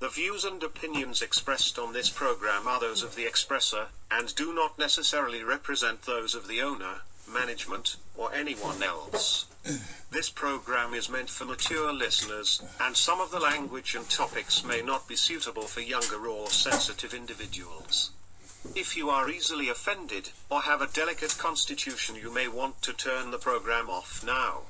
The views and opinions expressed on this program are those of the expresser, and do not necessarily represent those of the owner, management, or anyone else. This program is meant for mature listeners, and some of the language and topics may not be suitable for younger or sensitive individuals. If you are easily offended, or have a delicate constitution, you may want to turn the program off now.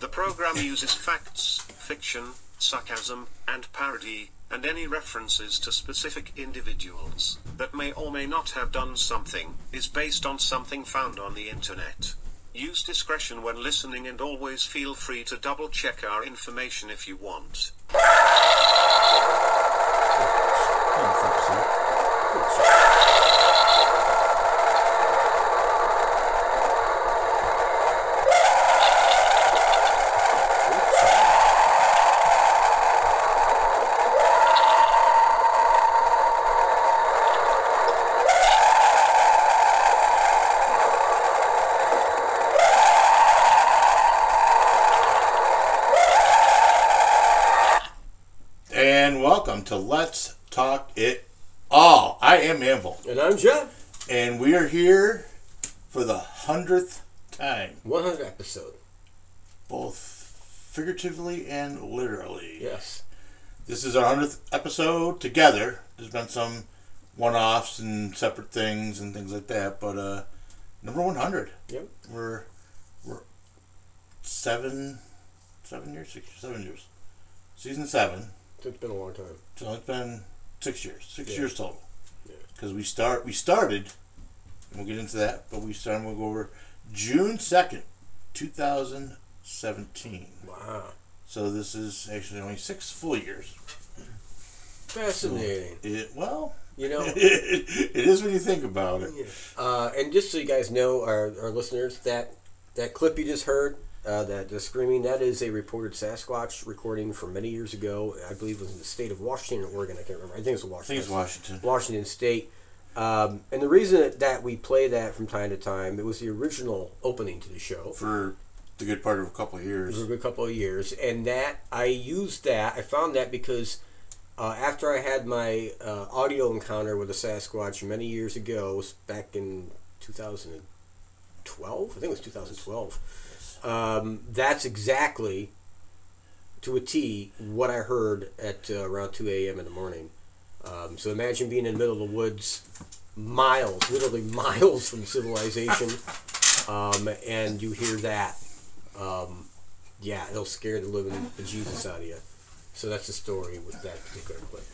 The program uses facts, fiction, sarcasm, and parody, and any references to specific individuals that may or may not have done something is based on something found on the internet. Use discretion when listening and always feel free to double check our information if you want. And welcome to Let's Talk It All. I am Anvil, And I'm Jeff. and we are here for the hundredth time, 100 episode. both figuratively and literally. Yes. This is our hundredth episode together. There's been some one-offs and separate things and things like that, but uh, number one hundred. Yep. We're we're seven, seven years, six, seven years, season seven. It's been a long time. So it's been six years, six Yeah. years total. Yeah. Because we start, we started, and we'll get into that, but we started. We'll go over June second, two thousand seventeen. Wow. So this is actually only six full years. Fascinating. It well, You know, it, it is when you think about it. uh, and just so you guys know, our, our listeners, that that clip you just heard, uh, that the screaming, that is a reported Sasquatch recording from many years ago. I believe it was in the state of Washington or Oregon. I can't remember. I think it was I Washington. think it's Washington. Washington State. Um, and the reason that we play that from time to time, it was the original opening to the show. for the good part of a couple of years. for a good couple of years, and that I used that. I found that because uh, after I had my uh, audio encounter with a Sasquatch many years ago, it was back in 2012. I think it was 2012. Um, that's exactly to a T what I heard at uh, around 2 a.m. in the morning. Um, so imagine being in the middle of the woods, miles, literally miles from civilization, um, and you hear that. Um, yeah, it'll scare the living bejesus out of you. So that's the story with that particular clip.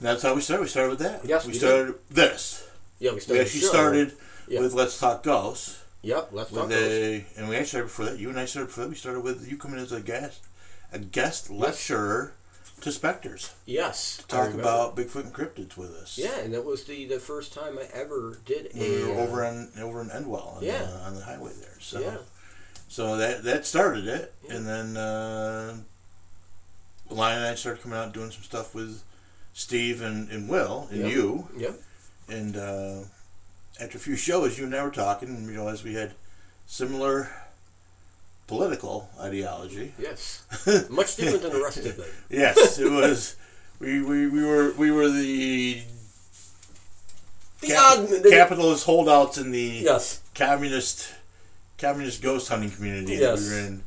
That's how we started. We started with that. Yes, we we started this. Yeah, we We started. actually the started Yeah. with Let's Talk Ghosts. Yep, let's talk. a, and we actually started before that. You and I started before that. We started with you coming as a guest, a guest lecturer to specters. Yes, I Talk about Bigfoot and cryptids with us. Yeah, and that was the the first time I ever did when we a were uh, over in over in Endwell on, Yeah. the, on the highway there. So Yeah. so that that started it, and then uh, Lion and I started coming out doing some stuff with Steve and, and Will and Yep. you, Yep. and uh, after a few shows, you and I were talking, and know, as we had similar political ideology. Yes. Much different than the rest of them. Yes, it was. We, we, we were we were the The cap- odd. The, capitalist holdouts in the yes. communist communist ghost hunting community Yes. that we were in.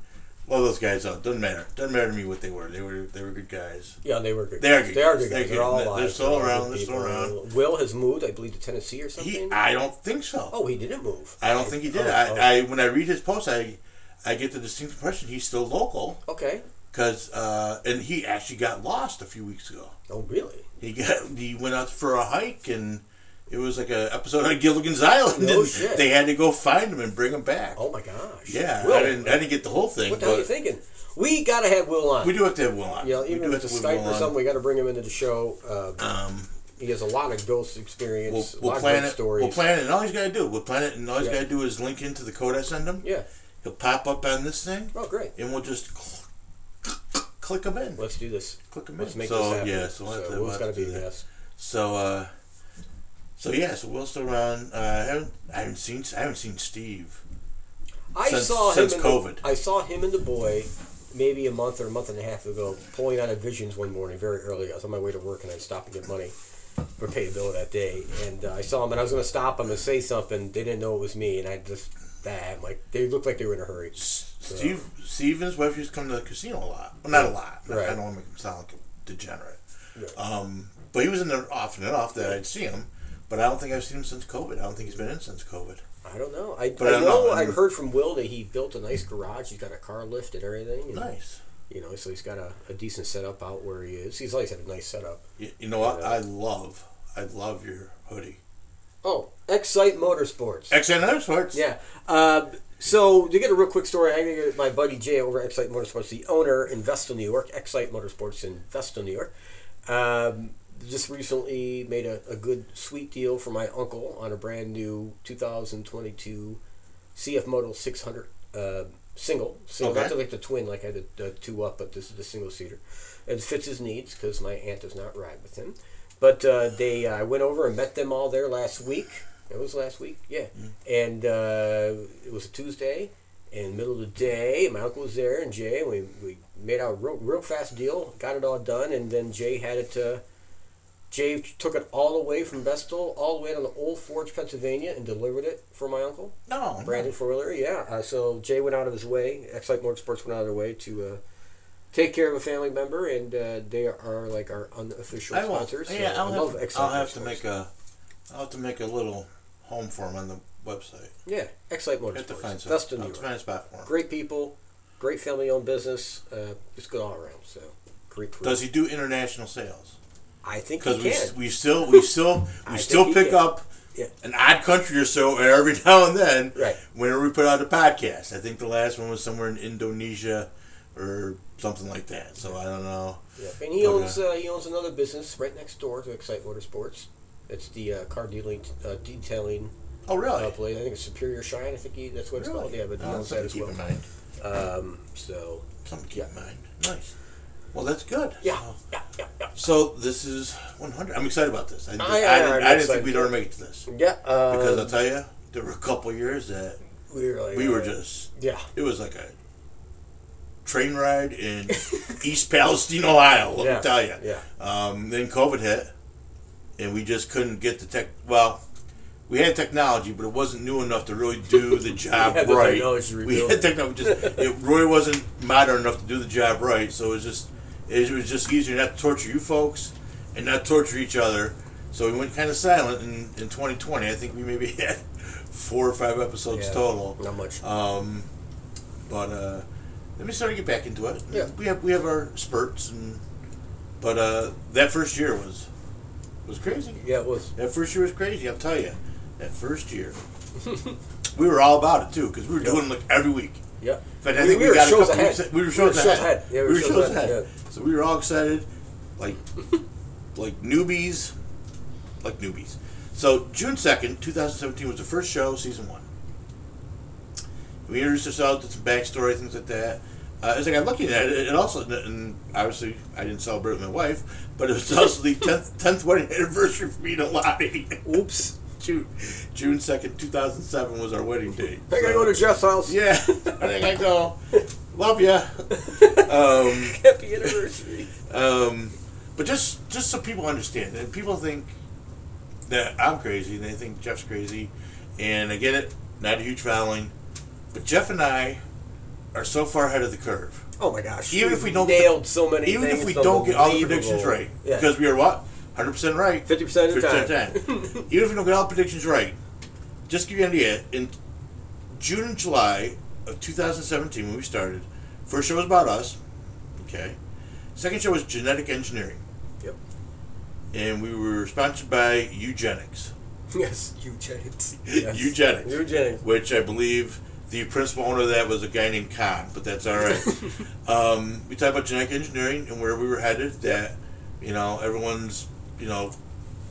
Well, those guys out doesn't matter. Doesn't matter to me what they were. They were they were good guys. Yeah, they were good. They are good They are guys. good They're. They're, all They're alive. still all around. They're still around. Will has moved, I believe, to Tennessee or something. He, I don't think so. oh, he didn't move. I don't think he did. Oh, I, oh. I when I read his post, I I get the distinct impression he's still local Okay. because uh, and he actually got lost a few weeks ago. Oh, really? He got he went out for a hike and it was like a episode on Gilligan's Island. No shit. They had to go find him and bring him back. Oh my gosh. yeah, Will, I didn't I didn't get the whole thing, What the hell are you but thinking? We gotta have Will on. we do have to have Will on. Yeah, we even do if have it's a to have Skype Will or on. something, we got to bring him into the show. Uh, Um, he has a lot of ghost we'll, experience, a we'll lot plan of it. great stories. We'll plan it, and all he's got to do, we'll plan it, and all he's Yeah. got to do is link into the code I send him. Yeah. He'll pop up on this thing, Oh, great. and we'll just cl- click him in. Let's do this. Click him Let's in. make so this happen. yeah, so we'll have to, we'll Will's have got to to be do a that. guest. So uh, so yeah, so Will's still around. Uh, I haven't I haven't seen I haven't seen Steve. I Since- saw since him. COVID. The, I saw him and the boy maybe a month or a month and a half ago, pulling out of Visions one morning very early. I was on my way to work and I stopped to get money for pay a bill that day. And uh, I saw him and I was going to stop him and say something. They didn't know it was me. And I just, that, I'm like, they looked like they were in a hurry. Steve Steve and his wife used to come to the casino a lot. Well, not a lot. Right. I don't want to make him sound like a degenerate. Right. Um, but he was in there often enough that I'd see him. But I don't think I've seen him since COVID. I don't think he's been in since COVID. I don't know. I, But I I know, know. I heard from Will that he built a nice garage. He's got a car lift and everything. And, Nice. You know, so he's got a, a decent setup out where he is. He's always had a nice setup. You, you know what? Yeah. I love, I love your hoodie. Oh, Excite Motorsports. Excite Motorsports. Yeah. Um, so to get a real quick story, I get my buddy Jay over at Excite Motorsports, the owner in Vestal, New York. Excite Motorsports in Vestal, New York. Um, just recently made a, a good sweet deal for my uncle on a brand new 2022 CF Moto 600 uh, single. Single, Okay. not like the twin like I had the, the two up, but this is the single seater. It fits his needs because my aunt does not ride with him. But uh, they, I went over and met them all there last week. It was last week, yeah. And uh, it was a Tuesday, in the middle of the day. My uncle was there, and Jay. And we we made out a real, real fast deal, got it all done, and then Jay had it. Jay took it all the way from Vestal, all the way down to Old Forge, Pennsylvania, and delivered it for my uncle. No. Brandon Foiler, yeah. Uh, so Jay went out of his way. Excite Motorsports went out of their way to uh, take care of a family member, and uh, they are like our unofficial I sponsors. So Yeah, I'll I love have, I'll have to make a, I'll have to make a little home for him on the website. yeah, Excite I have to find Motorsports. some. Vestal, New York. find a spot for him. Great people, great family-owned business. Uh, just good all around. So great. crew. Does he do international sales? I think Because we, can. we still we still we still pick can. up Yeah. an odd country or so every now and then. Right. Whenever we put out a podcast, I think the last one was somewhere in Indonesia or something like that. So I don't know. Yeah, and he Okay. owns uh, he owns another business right next door to Excite Motorsports. It's the uh, car dealing uh, detailing Oh really? uh, place. I think it's Superior Shine. I think he, that's what it's Really? called. Yeah, but he Oh, owns that as well. Um, so Something to keep in mind. Nice. Well, that's good. yeah, So, yeah, yeah, yeah. so this is 100. I'm excited about this. I, just, I- I, I- didn't, I'm didn't think we'd ever make it to this Yeah, uh, because I'll tell you, there were a couple years that we were like, we were just yeah. It was like a train ride in East Palestine, Ohio. Let yeah, me tell you. Yeah, Um, then COVID hit, and we just couldn't get the tech. Well, we had technology, but it wasn't new enough to really do the job the right. to we had technology. Just it really wasn't modern enough to do the job right. So it was just it was just easier not to torture you folks and not torture each other. So we went kind of silent in, in 2020. I think we maybe had four or five episodes Yeah. total. not much. Um, but uh, let me start to get back into it. Yeah. We have we have our spurts and but uh, that first year was was crazy. yeah, it was. That first year was crazy. I'll tell you. That first year, we were all about it too because we were doing like every week. Yeah, In fact, I We- think we we, were got a shows couple ahead. weeks. We were We shows were shows ahead. ahead. Yeah, we were shows ahead. So we were all excited, like like newbies, like newbies. So June second, two thousand seventeen was the first show, season one. We introduced ourselves, did some backstory, things like that. Uh, as I got looking at it, and also, and obviously I didn't celebrate with my wife, but it was also the 10th, 10th wedding anniversary for me and Lottie. Oops. June June second, two thousand seven was our wedding date. I gotta So- go to Jeff's house. yeah, I think I go. Love ya. Um, Happy anniversary. um, but just just so people understand, and people think that I'm crazy, and they think Jeff's crazy, and I get it. Not a huge following, but Jeff and I are so far ahead of the curve. Oh my gosh! Even if we don't nailed so many, Even if we don't get all the predictions right, yeah. because we are what hundred percent right, 50% of the time. time. Even if we don't get all predictions right, just to give you an idea, in June and July of 2017, when we started, first show was about us. Okay. Second show was genetic engineering, Yep. and we were sponsored by Eugenics. Yes, eugenics. Yes. Eugenics. Eugenics. Which I believe the principal owner of that was a guy named Khan, but that's all right. um, we talked about genetic engineering and where we were headed. That you know everyone's you know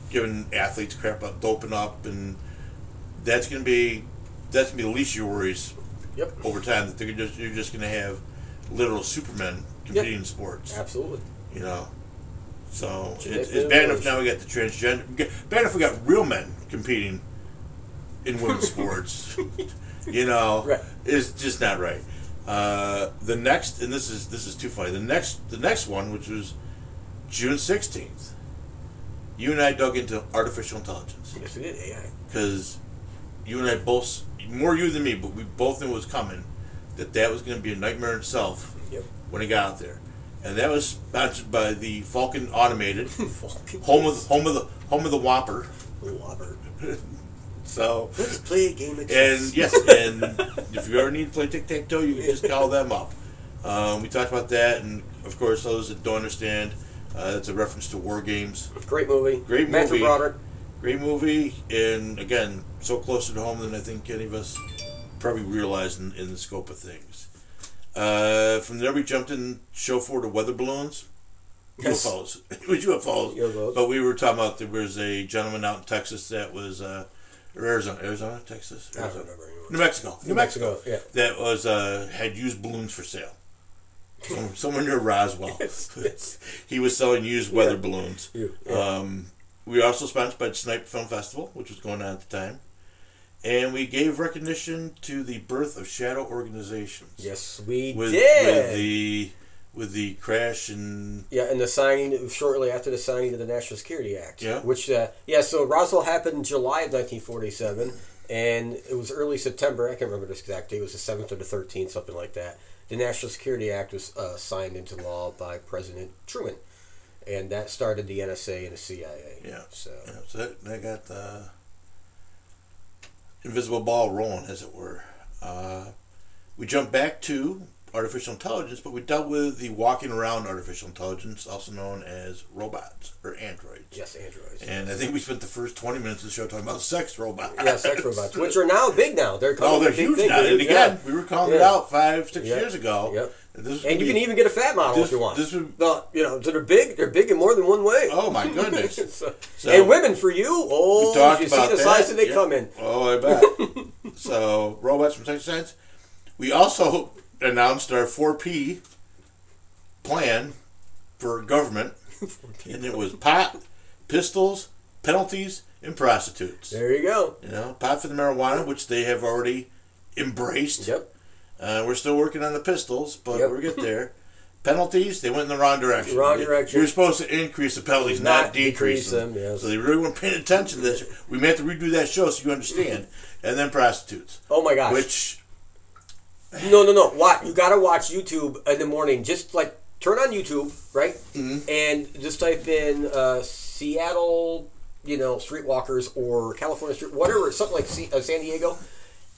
giving athletes crap about doping up, and that's gonna be that's gonna be the least of your worries Yep. over time. That they're just you're just gonna have literal supermen competing in sports. Absolutely. You know. So it's, it's bad enough now we got the transgender. Bad enough we got real men competing in women's sports. You know, Right. it's just not right. Uh, the next, and this is this is too funny. The next, the next one, which was June sixteenth, you and I dug into artificial intelligence Yes, we did AI. because you and I both, more you than me, but we both knew it was coming. That that was going to be a nightmare in itself Yep. when it got out there, and that was sponsored by the Falcon Automated, Falken. home of home of the home of the Whopper. Robert. So Let's play a game of chess. And yes, and if you ever need to play tic tac toe, you can just call them up. Um, we talked about that, and of course, those that don't understand, uh, it's a reference to war games. Great movie. Great Matthew movie. Broderick. Great movie, and again, so closer to home than I think any of us probably realize in, in the scope of things. Uh, from there, we jumped in show four to weather balloons. Yes. UFOs. it was UFOs. UFOs. But we were talking about there was a gentleman out in Texas that was, uh, or Arizona, Arizona, Texas, I don't Arizona. remember. New Mexico. New, New Mexico. Mexico, yeah. That was uh, had used balloons for sale. Some- Somewhere near Roswell. He was selling used weather Yeah. balloons. You- yeah. Um, we were also sponsored by the Snipe Film Festival, which was going on at the time. And we gave recognition to the birth of shadow organizations. Yes, we With, did. with the with the crash and Yeah, and the signing shortly after the signing of the National Security Act. Yeah. Which, uh, yeah, so Roswell happened in July of 1947, and it was early September. I can't remember the exact date. It was the seventh or the thirteenth, something like that. The National Security Act was uh, signed into law by President Truman, and that started the NSA and the CIA. Yeah. So Yeah, so that, that got the invisible ball rolling, as it were. Uh, we jump back to artificial intelligence, but we dealt with the walking around artificial intelligence, also known as robots or androids. yes, androids. And I think we spent the first 20 minutes of the show talking about sex robots. yeah, sex robots, which are now big now. They're Oh, they're huge thing. now. And Yeah. again, we were calling it out five, six Yeah. years ago. Yep. This And you gonna can even get a fat model this- if you want. this would- no, you know, so they're big. They're big in more than one way. Oh, my goodness. So- So- and women for you, oh, you see the that. size that they Yeah. come in. Oh, I bet. so, robots from Texas Science. We also announced our 4P plan for government, and it was pot, pistols, penalties, and prostitutes. There you go. You know, pot for the marijuana, which they have already embraced. Yep. Uh, we're still working on the pistols, but Yep. we'll get there. Penalties, they went in the wrong direction. Wrong You- direction. You're supposed to increase the penalties, not, Not decrease, decrease them. them, yes. So they really weren't paying attention to this. We may have to redo that show so you understand. And then prostitutes, Oh my gosh. which no, no, no. What You gotta watch YouTube in the morning. Just like turn on YouTube, right? Mm-hmm. And just type in uh, Seattle, you know, streetwalkers or California street, whatever, something like C- uh, San Diego.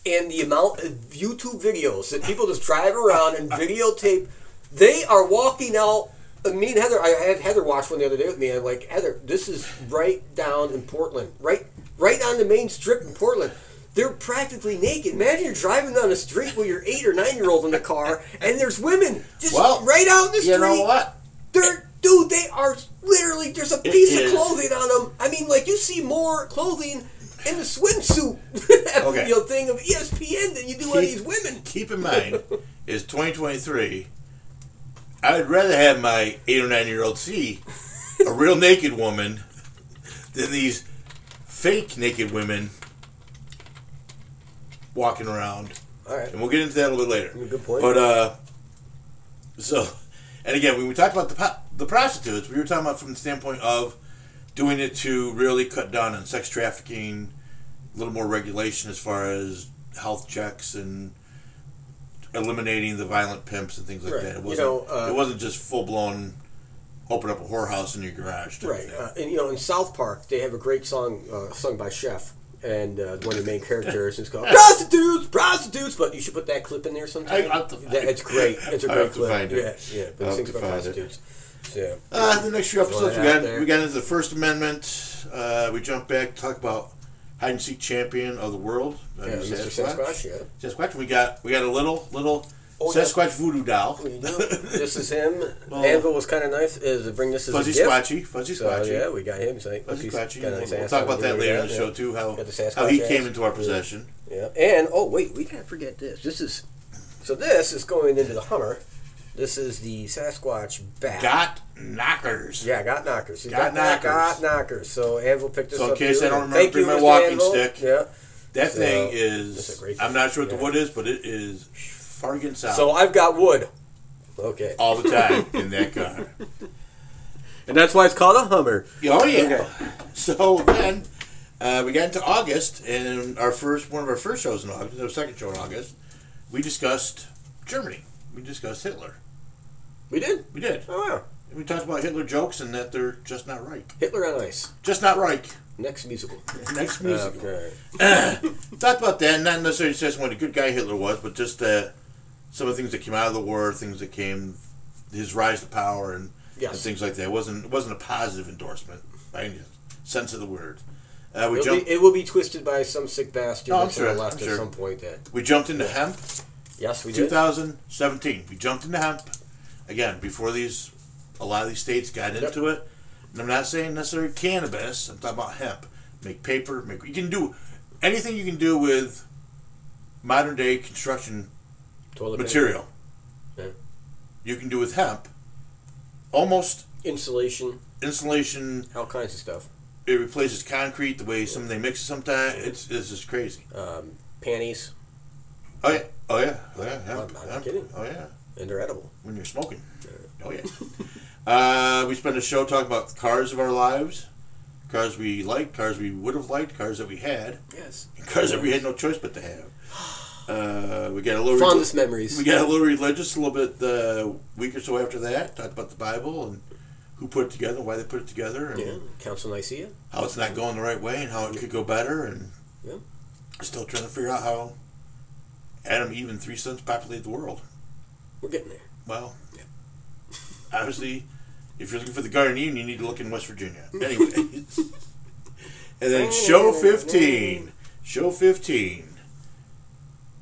And the amount of YouTube videos that people just drive around and videotape, they are walking out. uh, Me and Heather, I had Heather watch one the other day with me. I'm like, Heather, this is right down in Portland, right, right on the main strip in Portland. They're practically naked. Imagine you're driving down the street with your eight or nine year old in the car, and there's women just Well, right out in the street. you know what? They're dude, they are literally there's a piece of clothing on them. I mean, like you see more clothing in the swimsuit Okay. you know, thing of ESPN than you do on these women. Keep in mind, is 2023. I would rather have my eight or nine year old see a real naked woman than these fake naked women walking around. All right. And we'll get into that a little bit later. Good point. But uh, so, and again, when we talked about the po- the prostitutes, we were talking about from the standpoint of doing it to really cut down on sex trafficking, a little more regulation as far as health checks and eliminating the violent pimps and things like Right. that. It wasn't. know, uh, it wasn't just full blown. Open up a whorehouse in your garage. Right, uh, and you know, in South Park, they have a great song uh, sung by Chef, and uh, one of the main characters is called "Prostitutes, Prostitutes." But you should put that clip in there sometime. I- to find That- it's great. It's a great clip. Yeah, yeah. But it sings have to about prostitutes. Yeah. Uh, the next few episodes, we got there. we got into the First Amendment. Uh, we jump back to talk about hide and seek champion of the world, Yeah, Mr. Sasquatch. Yeah. Sasquatch. We got we got a little little Oh, yeah. Sasquatch voodoo doll, this is him. Anvil oh. was kind of nice. Eh, is to bring this as fuzzy a gift. squatchy, fuzzy So squatchy, yeah, we got him. Like, fuzzy squatchy. got a We'll, we'll talk about that later in the show too. How Got how he ass. came into our possession. Yeah, and oh wait, we can't forget this. This is so. This is going into the Hummer. This is the Sasquatch bat. Got knockers. Yeah, got knockers. He's Got knockers. knockers. Got knockers. So Anvil picked this So in up. case too. I don't remember, Thank bring you, my walking Anvil. stick. Yeah. That So, thing is a great I'm not sure what the wood is, but it is Farragut South. So I've got wood. Okay. all the time in that car. And that's why it's called a Hummer. Oh yeah. So then uh, we got into August, and our first one of our first shows in August, our second show in August, we discussed Germany. We discussed Hitler. We did. We did. Oh wow. We talked about Hitler jokes and that they're just not right. Hitler on Ice. Just not right. Next musical. Next musical. Okay. Talked about that, not necessarily just what a good guy Hitler was, but just uh, some of the things that came out of the war, things that came, his rise to power, and, Yes. and things like that. It wasn't it wasn't a positive endorsement by any sense of the word. Uh, we jumped. be, it will be twisted by some sick bastard I'm sure, the left I'm at sure. some point. That We jumped into hemp. yes, we did. 2017. We jumped into hemp again before these a lot of these states got Yep. into it. And I'm not saying necessarily cannabis. I'm talking about hemp. Make paper. Make you can do anything you can do with modern day construction Toilet material. Yeah. You can do with hemp. Almost insulation, insulation. all kinds of stuff. It replaces concrete the way some they mix it sometimes. It's it's just crazy. Um, panties, Oh yeah. Oh yeah. Oh yeah. Hemp. I'm not hemp. kidding. Oh yeah. and they're edible. when you're smoking. Oh yeah. uh, we spent a show talking about the cars of our lives, cars we liked, cars we would have liked, cars that we had, Yes. cars that we had no choice but to have. Uh, we got a little Fondest memories. we got a little religious a little bit uh, week or so after that. Talked about the Bible and who put it together, why they put it together, and yeah. Council Nicaea. how it's not going the right way and how it could go better, and Yeah. still trying to figure out how Adam, Eve, and three sons populate the world. We're getting there. Well, obviously, if you're looking for the Garden Eden, you need to look in West Virginia. Anyway. and then show 15. Show 15.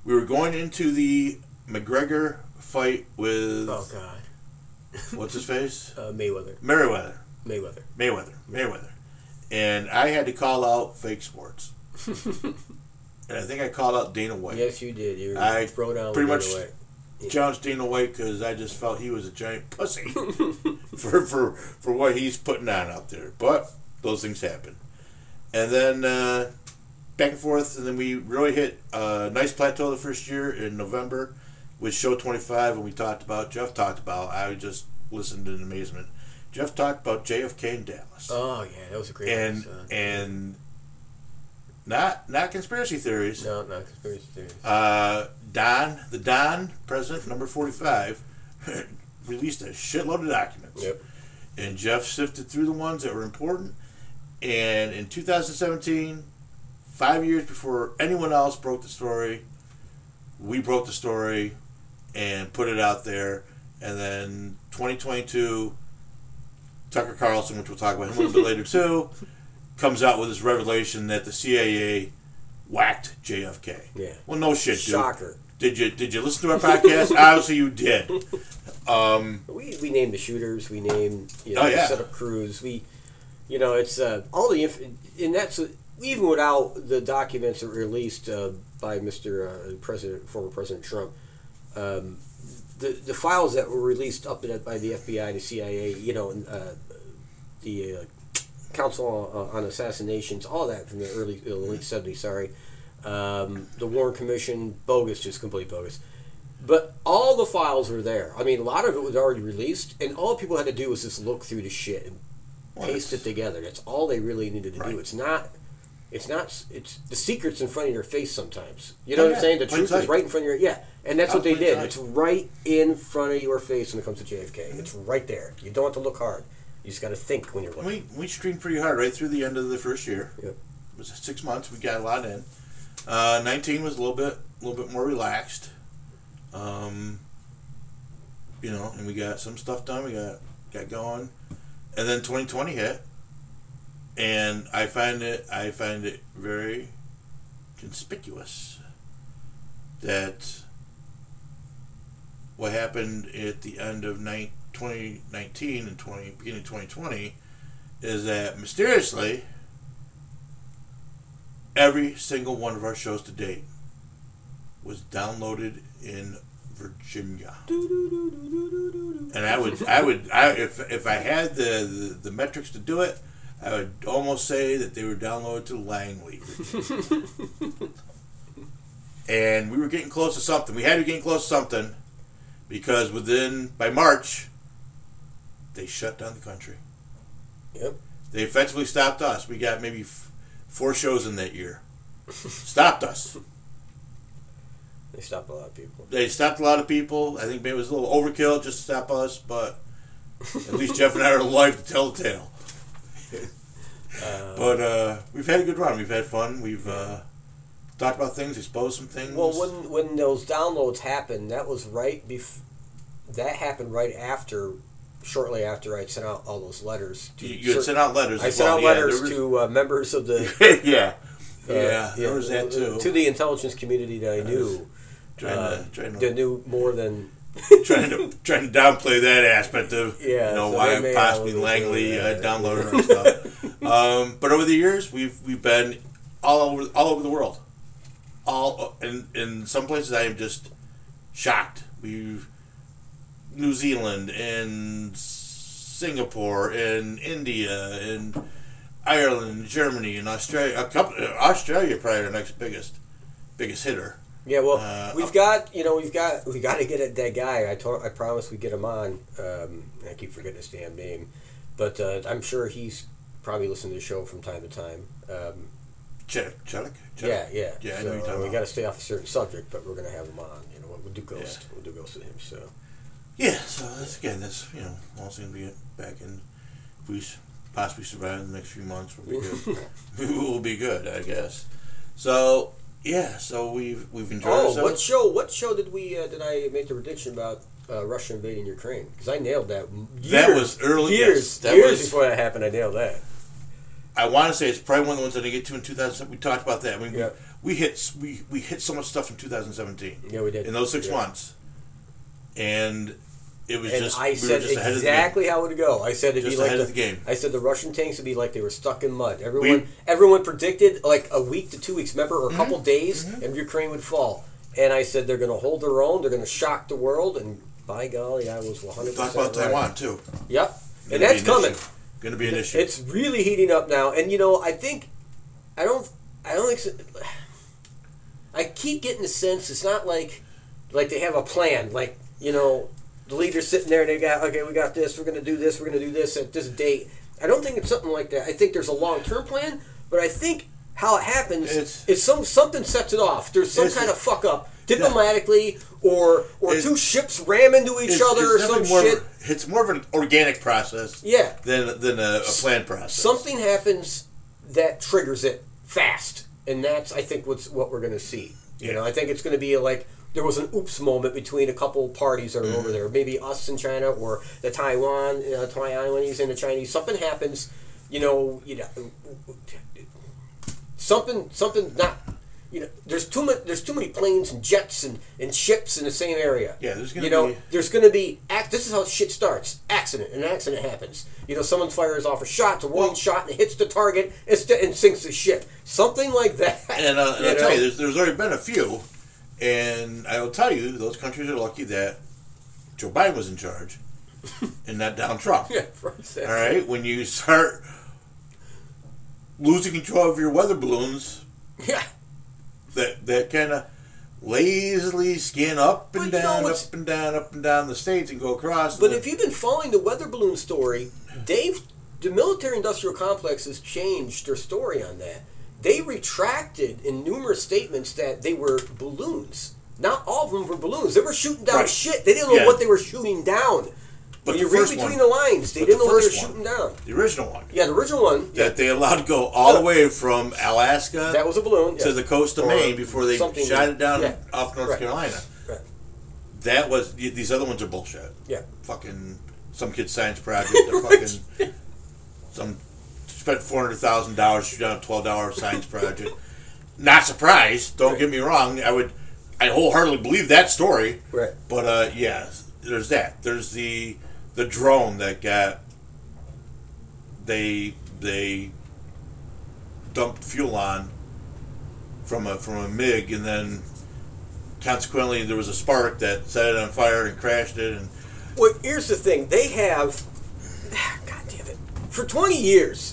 We were going into the McGregor fight with, Oh God. what's his face? Uh, Mayweather. Merriweather. Mayweather. Mayweather. Mayweather. And I had to call out fake sports. and I think I called out Dana White. Yes, you did. You I throw down pretty much- Dana White. challenged Dana White because I just felt he was a giant pussy for, for for what he's putting on out there. But those things happen, and then uh, back and forth, and then we really hit a nice plateau the first year in November with show twenty five, and we talked about Jeff talked about. I just listened in amazement. Jeff talked about JFK in Dallas, Oh yeah, that was a great and episode. and not not conspiracy theories. no, not conspiracy theories. Uh, Don, the Don, president number 45, released a shitload of documents. Yep. And Jeff sifted through the ones that were important. And in 2017, five years before anyone else broke the story, we broke the story and put it out there. And then 2022, Tucker Carlson, which we'll talk about him a little bit later too, comes out with this revelation that the CIA whacked JFK. Yeah. Well, no shit, dude. Shocker. Did you did you listen to our podcast? Obviously, you did. Um, We, we named the shooters. We named you know Oh, yeah. set up crews. We, you know, it's uh, all the inf- and that's even without the documents that were released uh, by Mr. Uh, President, former President Trump. Um, the the files that were released up by the FBI, the CIA, you know, uh, the uh, Council on, on Assassinations, all that from the early uh, late seventies. Sorry, um, the Warren Commission, bogus, just complete bogus. But all the files were there. I mean, a lot of it was already released, and all people had to do was just look through the shit and paste it together. That's all they really needed to Right. do. It's not. It's not. It's the secrets in front of your face sometimes. You know Oh, what yeah. I'm saying? The truth is right in front of your yeah, and that's Oh, what they did. sight. It's right in front of your face when it comes to JFK. It's right there. You don't have to look hard. You just got to think when you're looking. we we streamed pretty hard right through the end of the first year. Yep. It was six months. We got a lot in. Uh, Nineteen was a little bit a little bit more relaxed. Um, you know, and we got some stuff done. We got got going, and then 2020 hit, and I find it I find it very conspicuous that what happened at the end of nine, 2019 and 20 beginning of 2020 is that mysteriously every single one of our shows to date was downloaded in Virginia. And I would, I would, I, if if I had the, the, the metrics to do it, I would almost say that they were downloaded to Langley. And we were getting close to something. We had to get close to something because within by March, they shut down the country. Yep. They effectively stopped us. We got maybe f- four shows in that year. stopped us. They stopped a lot of people. They stopped a lot of people. I think maybe it was a little overkill just to stop us, but at least Jeff and I are alive to tell the tale. But uh, we've had a good run. We've had fun. We've uh, talked about things, exposed some things. Well, when when those downloads happened, that was right before. That happened right after, shortly after I sent out all those letters. To you, you had sent out letters. I sent well. out Yeah, letters there was- to uh, members of the yeah, uh, yeah, there was that too. to the intelligence community that I knew. trying uh, to trying to that knew more than trying to trying to downplay that aspect of Yeah, you know so why possibly Langley uh, downloaded our stuff. Um, but over the years, we've we've been all over all over the world. All in in some places, I am just shocked. We've New Zealand and Singapore and India and Ireland, Germany, and Australia. A couple, Australia probably our next biggest biggest hitter. Yeah, well, Uh, we've got you know we've got we got to get at that guy. I told I promise we'd get him on. Um, I keep forgetting his damn name, but uh, I'm sure he's probably listening to the show from time to time. Um, check, yeah, yeah. Yeah, I know talking we got to stay off a certain subject, but we're gonna have him on. You know, we'll do ghost. We'll do ghost with him. So Yeah, so that's, again, that's you know also gonna be back in. If we possibly survive the next few months, we'll be good. we will be good, I guess. So yeah, so we've we've enjoyed oh, ourselves. what show? What show did we uh, did I make the prediction about? Uh, Russia invading Ukraine because I nailed that. Years, That was early- Years, yes, that years was- before that happened. I nailed that. I want to say it's probably one of the ones that I get to in 2000. We talked about that. I mean, Yeah. we, we hit we we hit so much stuff in 2017 Yeah, we did. in those six Yeah. months, and it was And just I we said just ahead of the game. exactly how it would go. I said it'd Just be like the, the game. I said the Russian tanks would be like they were stuck in mud. Everyone, everyone predicted like a week to two weeks, remember, or a Mm-hmm. couple days, and Ukraine would fall. And I said they're going to hold their own. They're going to shock the world. And by golly, I was one hundred Talk percent about Taiwan too. Yep, Gonna and that's coming. issue. Going to be an issue. It's really heating up now, and you know, I think, I don't, I don't think. So, I keep getting the sense it's not like, like they have a plan. Like you know, the leader's sitting there and they got okay, we got this. We're going to do this. We're going to do this at this date. I don't think it's something like that. I think there's a long term plan, but I think how it happens It's- is some something sets it off. There's some kind of fuck up diplomatically, or or two ships ram into each It's- other it's or some shit. Of it's more of an organic process Yeah. than than a, a planned process. something happens that triggers it fast, and that's I think what's what we're going to see. You Yeah. know, I think it's going to be like there was an oops moment between a couple parties that are Mm-hmm. over there, maybe us and China or the Taiwan uh, Taiwanese and the Chinese. Something happens, you know, you know, something something not. You know, there's too much. There's too many planes and jets and, and ships in the same area. Yeah, there's gonna you know, be- there's going to be act. This is how shit starts. Accident. An accident happens. You know, someone fires off a shot, it's a warning Well- shot, and it hits the target and, st- and sinks the ship. Something like that. And, uh, and I'll tell you, there's, there's already been a few, and I will tell you, those countries are lucky that Joe Biden was in charge and not Donald Trump. Yeah, for example. All right, when you start losing control of your weather balloons, Yeah. that that kind of lazily skin up and But you know down, up and down, up and down the states and go across. But if you've been following the weather balloon story, Dave, the military industrial complex has changed their story on that. They retracted in numerous statements that they were balloons. Not all of them were balloons. They were shooting down Right. shit. They didn't know Yeah. what they were shooting down. But when you read between one- the lines, they didn't the know what they were shooting down. the original one Yeah, the original one. that they allowed to go all the way from Alaska That was a balloon. to yeah. the coast of Or Maine before they shot it down yeah. off North Right. Carolina. Right. That was these other ones are bullshit. Yeah. Fucking some kid's science project. They're fucking some spent four hundred thousand dollars to shoot down a twelve dollar science project. Not surprised. Don't get me wrong. I would, I wholeheartedly believe that story. Right. But uh, yeah, there's that. There's the the drone that got they they dumped fuel on from a from a MiG, and then consequently there was a spark that set it on fire and crashed it. And Well, here's the thing. They have, God damn it, for 20 years,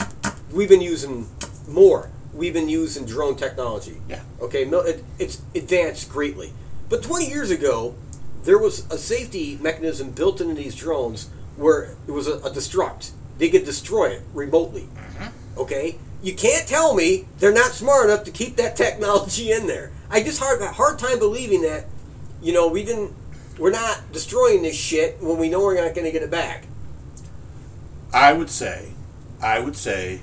we've been using more we've been using drone technology. Yeah. Okay, it, it's advanced greatly. But 20 years ago, there was a safety mechanism built into these drones where it was a, a destruct. They could destroy it remotely. Mm-hmm. Okay? You can't tell me they're not smart enough to keep that technology in there. I just hard a hard time believing that, you know, we didn't we're not destroying this shit when we know we're not going to get it back. I would say, I would say,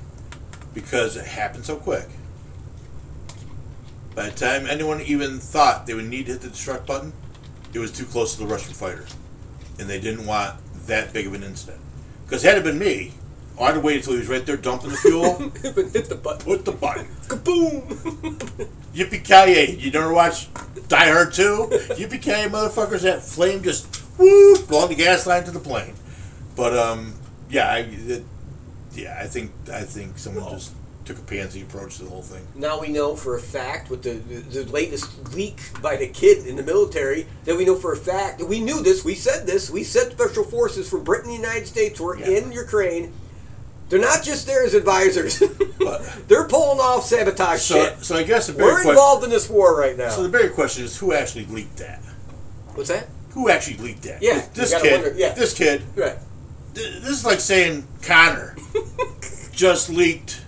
because it happened so quick. By the time anyone even thought they would need to hit the destruct button, it was too close to the Russian fighter, and they didn't want that big of an incident. Because had it been me, I'd have waited until he was right there dumping the fuel, hit the button. put the button. Kaboom! Yippee ki You never watch Die Hard 2? Yippee ki motherfuckers, that flame just woo, blowing the gas line to the plane. But um, yeah, I, it, yeah, I think I think someone just took a pansy approach to the whole thing. Now we know for a fact with the, the, the latest leak by the kid in the military that we know for a fact that we knew this. We said this. We said special forces from Britain and the United States were Yeah. in Ukraine. They're not just there as advisors. They're pulling off sabotage So, shit. so I guess the bigger We're involved in this war right now. So the bigger question is who actually leaked that? What's that? Who actually leaked that? Yeah, this you kid. wonder, yeah. This kid. Right. Th- This is like saying Connor just leaked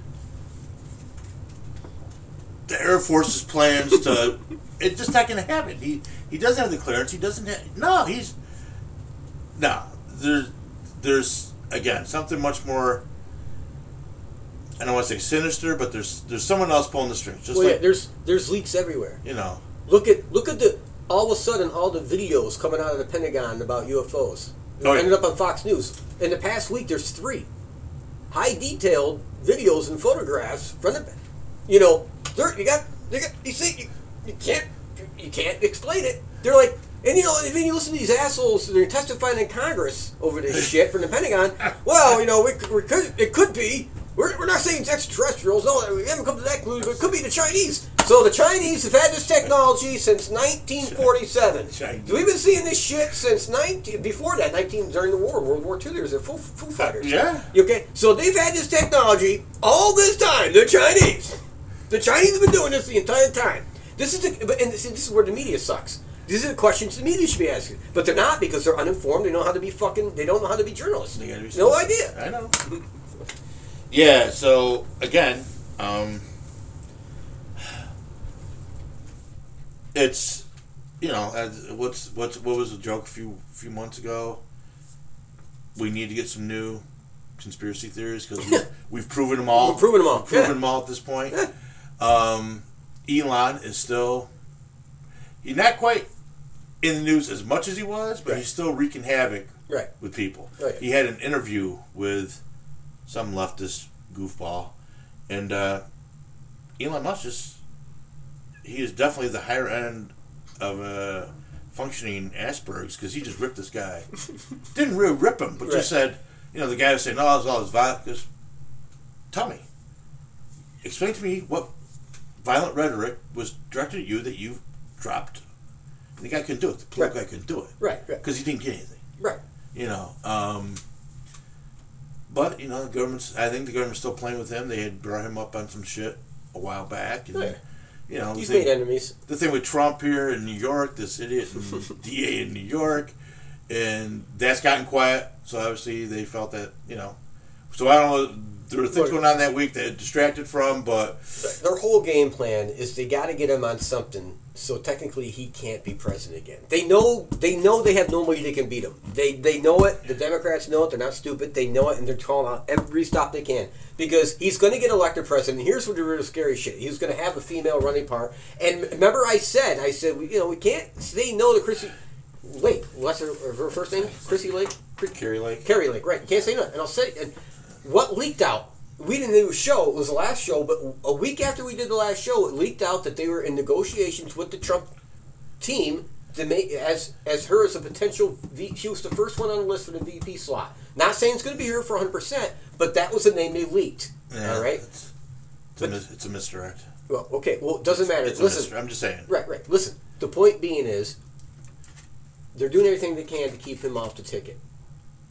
the Air Force's plans to. It's just not going to happen. He he doesn't have the clearance. He doesn't have. No, he's. No, there's there's again something much more. I don't want to say sinister, but there's there's someone else pulling the strings. Just Well, yeah, there's there's leaks everywhere. you know. Look at look at the all of a sudden all the videos coming out of the Pentagon about UFOs. Oh, yeah. ended up on Fox News. In the past week, there's three high detailed videos and photographs from the. You know, you got you got you see you, you can't you can't explain it. They're like. And you know, then you listen to these assholes. They're testifying in Congress over this shit from the Pentagon. Well, you know, we, could- we could, it could be. We're, we're not saying it's extraterrestrials. No, we haven't come to that conclusion. But it could be the Chinese. So the Chinese have had this technology since 1947. Chinese. We've been seeing this shit since 19 before that. 19 during the war, World War II. There was a Foo, Foo Fighters. yeah. Okay, so they've had this technology all this time. The Chinese, the Chinese have been doing this the entire time. This is the, and this, this is where the media sucks. These are the questions the media should be asking, but they're not because they're uninformed. They don't know how to be fucking. They don't know how to be journalists. They No idea. I know. yeah. So again, um, it's you know what's what's what was the joke a few few months ago. We need to get some new conspiracy theories because we, we've proven them all. We've proven 'em all. We've proven Yeah. them all at this point. Um, Elon is still he's not quite in the news as much as he was, but Right. he's still wreaking havoc Right. with people. Right. He had an interview with some leftist goofball, and uh, Elon Musk just he is definitely the higher end of uh, functioning Asperger's because he just ripped this guy. Didn't really rip him, but Right. just said, you know, the guy was saying, "Oh, it's all this violence." Tell me, explain to me what violent rhetoric was directed at you that you dropped. And the guy couldn't do it. The political Right. guy couldn't do it Right. Right. because he didn't get anything Right. you know. Um, but you know, the government's. I think the government's still playing with him. They had brought him up on some shit a while back, and Yeah. you know, He's thing, made enemies. the thing with Trump here in New York, this idiot DA in New York, and that's gotten quiet. So obviously they felt that you know. So I don't know. There were things going on that week that distracted from, but Their whole game plan is they got to get him on something, so technically he can't be president again. They know they know they have no way they can beat him. They they know it. The Democrats know it. They're not stupid. They know it, and they're calling out every stop they can because he's going to get elected president. Here's what the real scary shit: he's going to have a female running part. And remember, I said, I said, you know, we can't say no to Chrissy. Lake, what's her, her first name? Chrissy Lake. Kari Lake. Kari Lake, right? You can't say no. And I'll say, and what leaked out? We didn't do a show. It was the last show, but a week after we did the last show, it leaked out that they were in negotiations with the Trump team to make as as her as a potential. V, she was the first one on the list for the VP slot. Not saying it's going to be her for 100, percent but that was the name they leaked. Yeah, all right. It's, it's, a, mis- it's a misdirect. Well, okay. Well, it doesn't matter. It's a Listen, misdirect. I'm just saying. Right, right. Listen, the point being is they're doing everything they can to keep him off the ticket.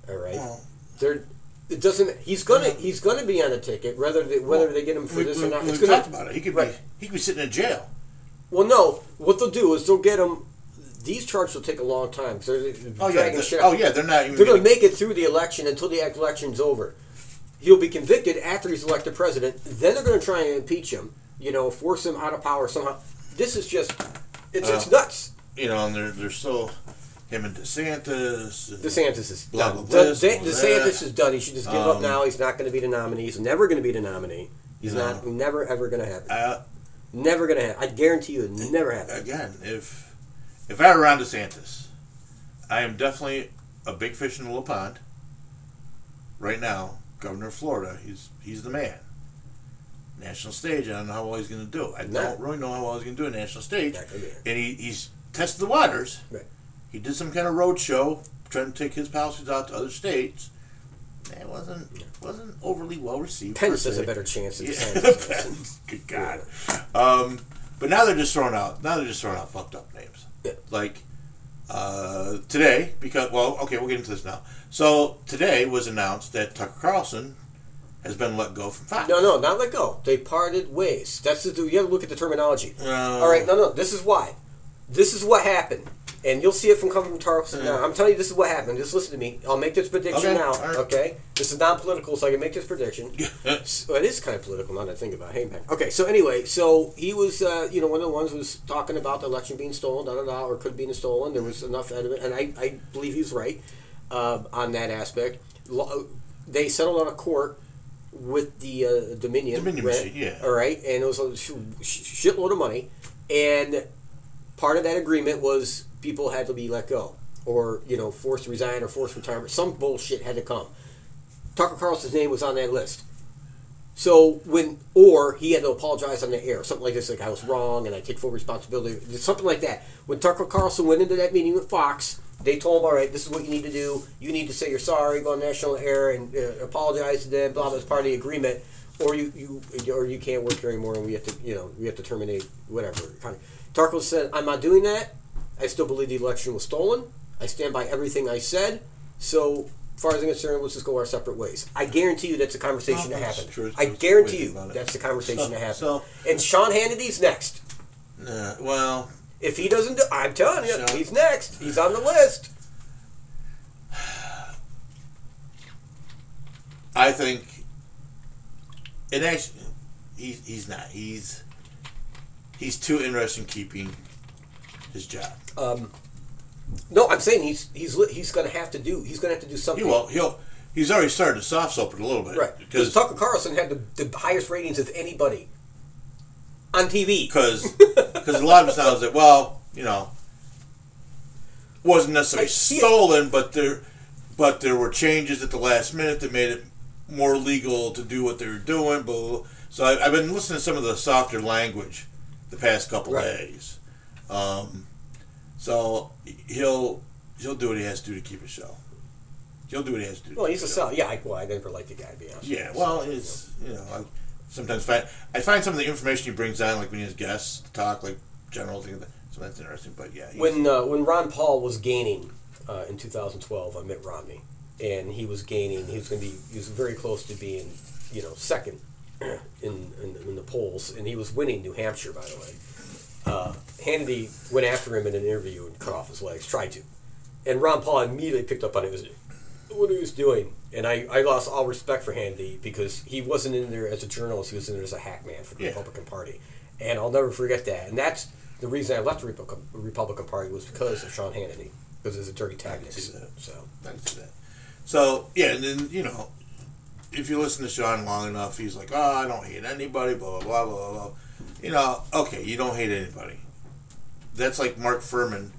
All right. Well, They're it doesn't. He's gonna he's gonna be on a ticket, whether they, whether they get him for we, this we, or not. we It's talked gonna, about it. He could right. be he could be sitting in jail. Well, no. What they'll do is they'll get him. These charges will take a long time. they're Oh yeah, dragging oh yeah, they're not. They're going to gonna- make it through the election until the election's over. He'll be convicted after he's elected president. Then they're going to try and impeach him. You know, force him out of power somehow. This is just, it's, it's Uh, nuts. you know, and they're they're still him and DeSantis. and- DeSantis is Blah, done. blah, this, De- blah, DeSantis is done. He should just give up Um, now. He's not going to be the nominee. He's never going to be the nominee. He's No. not. Never ever going to happen. Uh, never going to happen. I guarantee you, it never happen. again, if if I were Ron DeSantis, I am definitely a big fish in a little pond. Right now, Governor of Florida, he's he's the man. National stage, I don't know how well he's going to do. I No. don't really know how well he's going to do a national stage. Not. And he, he's tested the waters. Right. He did some kind of road show trying to take his policies out to other states. It wasn't wasn't overly well received. Pence has a better chance than Yeah. Pence. Good God. Um, but now they're just throwing out. Now they're just throwing out fucked up names. Yeah. Like uh, today, because well, okay, we'll get into this now. So today was announced that Tucker Carlson has been let go from Fox. No, no, not let go. They parted ways. That's the, you have to look at the terminology. No. All right, no, no. This is why. This is what happened, and you'll see it from coming from Tarleton. Now, I'm telling you, this is what happened. Just listen to me. I'll make this prediction Okay, now. right. Okay, this is non-political, so I can make this prediction. So it is kind of political now that I think about it. Hey, man. Okay, so anyway, so he was, uh, you know, one of the ones who was talking about the election being stolen, da da da, or could be stolen. There was enough evidence, and I, I believe he's right uh, on that aspect. They settled out of court with the uh, Dominion. Dominion right? machine, yeah. All right, and it was a sh- sh- shitload of money, and part of that agreement was people had to be let go, or you know, forced to resign or forced retirement. Some bullshit had to come. Tucker Carlson's name was on that list. So when, or he had to apologize on the air, something like this, like I was wrong and I take full responsibility, something like that. When Tucker Carlson went into that meeting with Fox, they told him, all right, this is what you need to do. You need to say you're sorry, go on national air and uh, apologize to them, blah, blah, as part of the agreement, or you, you, or you can't work here anymore and we have to, you know, we have to terminate whatever. Tucker said, I'm not doing that. I still believe the election was stolen. I stand by everything I said. So, as far as I'm concerned, let's just go our separate ways. I guarantee you that's a conversation that happened. true. I guarantee you that's the conversation So- that happened. so- and Sean Hannity's next. Uh, well, If he doesn't do, I'm telling you, Sean- he's next. He's on the list. I think it actually he's he's not he's he's too interested in keeping his job. Um, no, I'm saying he's he's he's going to have to do he's going to have to do He something. will he'll he's already started to soft soap it a little bit Right, because Tucker Carlson had the, the highest ratings of anybody on TV. because because a lot of sounds that well you know wasn't necessarily I see it. stolen but there but there were changes at the last minute that made it more legal to do what they were doing. Blah, blah, blah. So I, I've been listening to some of the softer language the past couple Right. days. Um, so he'll he'll do what he has to do to keep his show. He'll do what he has to do. to Well, keep he's a sell. Yeah, I, well, I never liked the guy. To be honest. Yeah, well, it's you know, I sometimes find I find some of the information he brings on, like when he has guests to talk, like general things. So that's interesting. But yeah, he's- when uh, when Ron Paul was gaining uh, in 2012 on Mitt Romney, and he was gaining, he was going to be, he was very close to being, you know, second in in the, in the polls, and he was winning New Hampshire, by the way. Uh, Hannity went after him in an interview and cut off his legs, tried to, and Ron Paul immediately picked up on it. Was what he was doing, and I, I lost all respect for Hannity because he wasn't in there as a journalist; he was in there as a hack man for the Yeah. Republican Party, and I'll never forget that. And that's the reason I left the Republican, Republican Party was because of Sean Hannity, because of his dirty that. So I can see that. So yeah, and then you know, if you listen to Sean long enough, he's like, "Oh, I don't hate anybody." Blah blah blah blah blah. You know, okay, you don't hate anybody. That's like Mark Fuhrman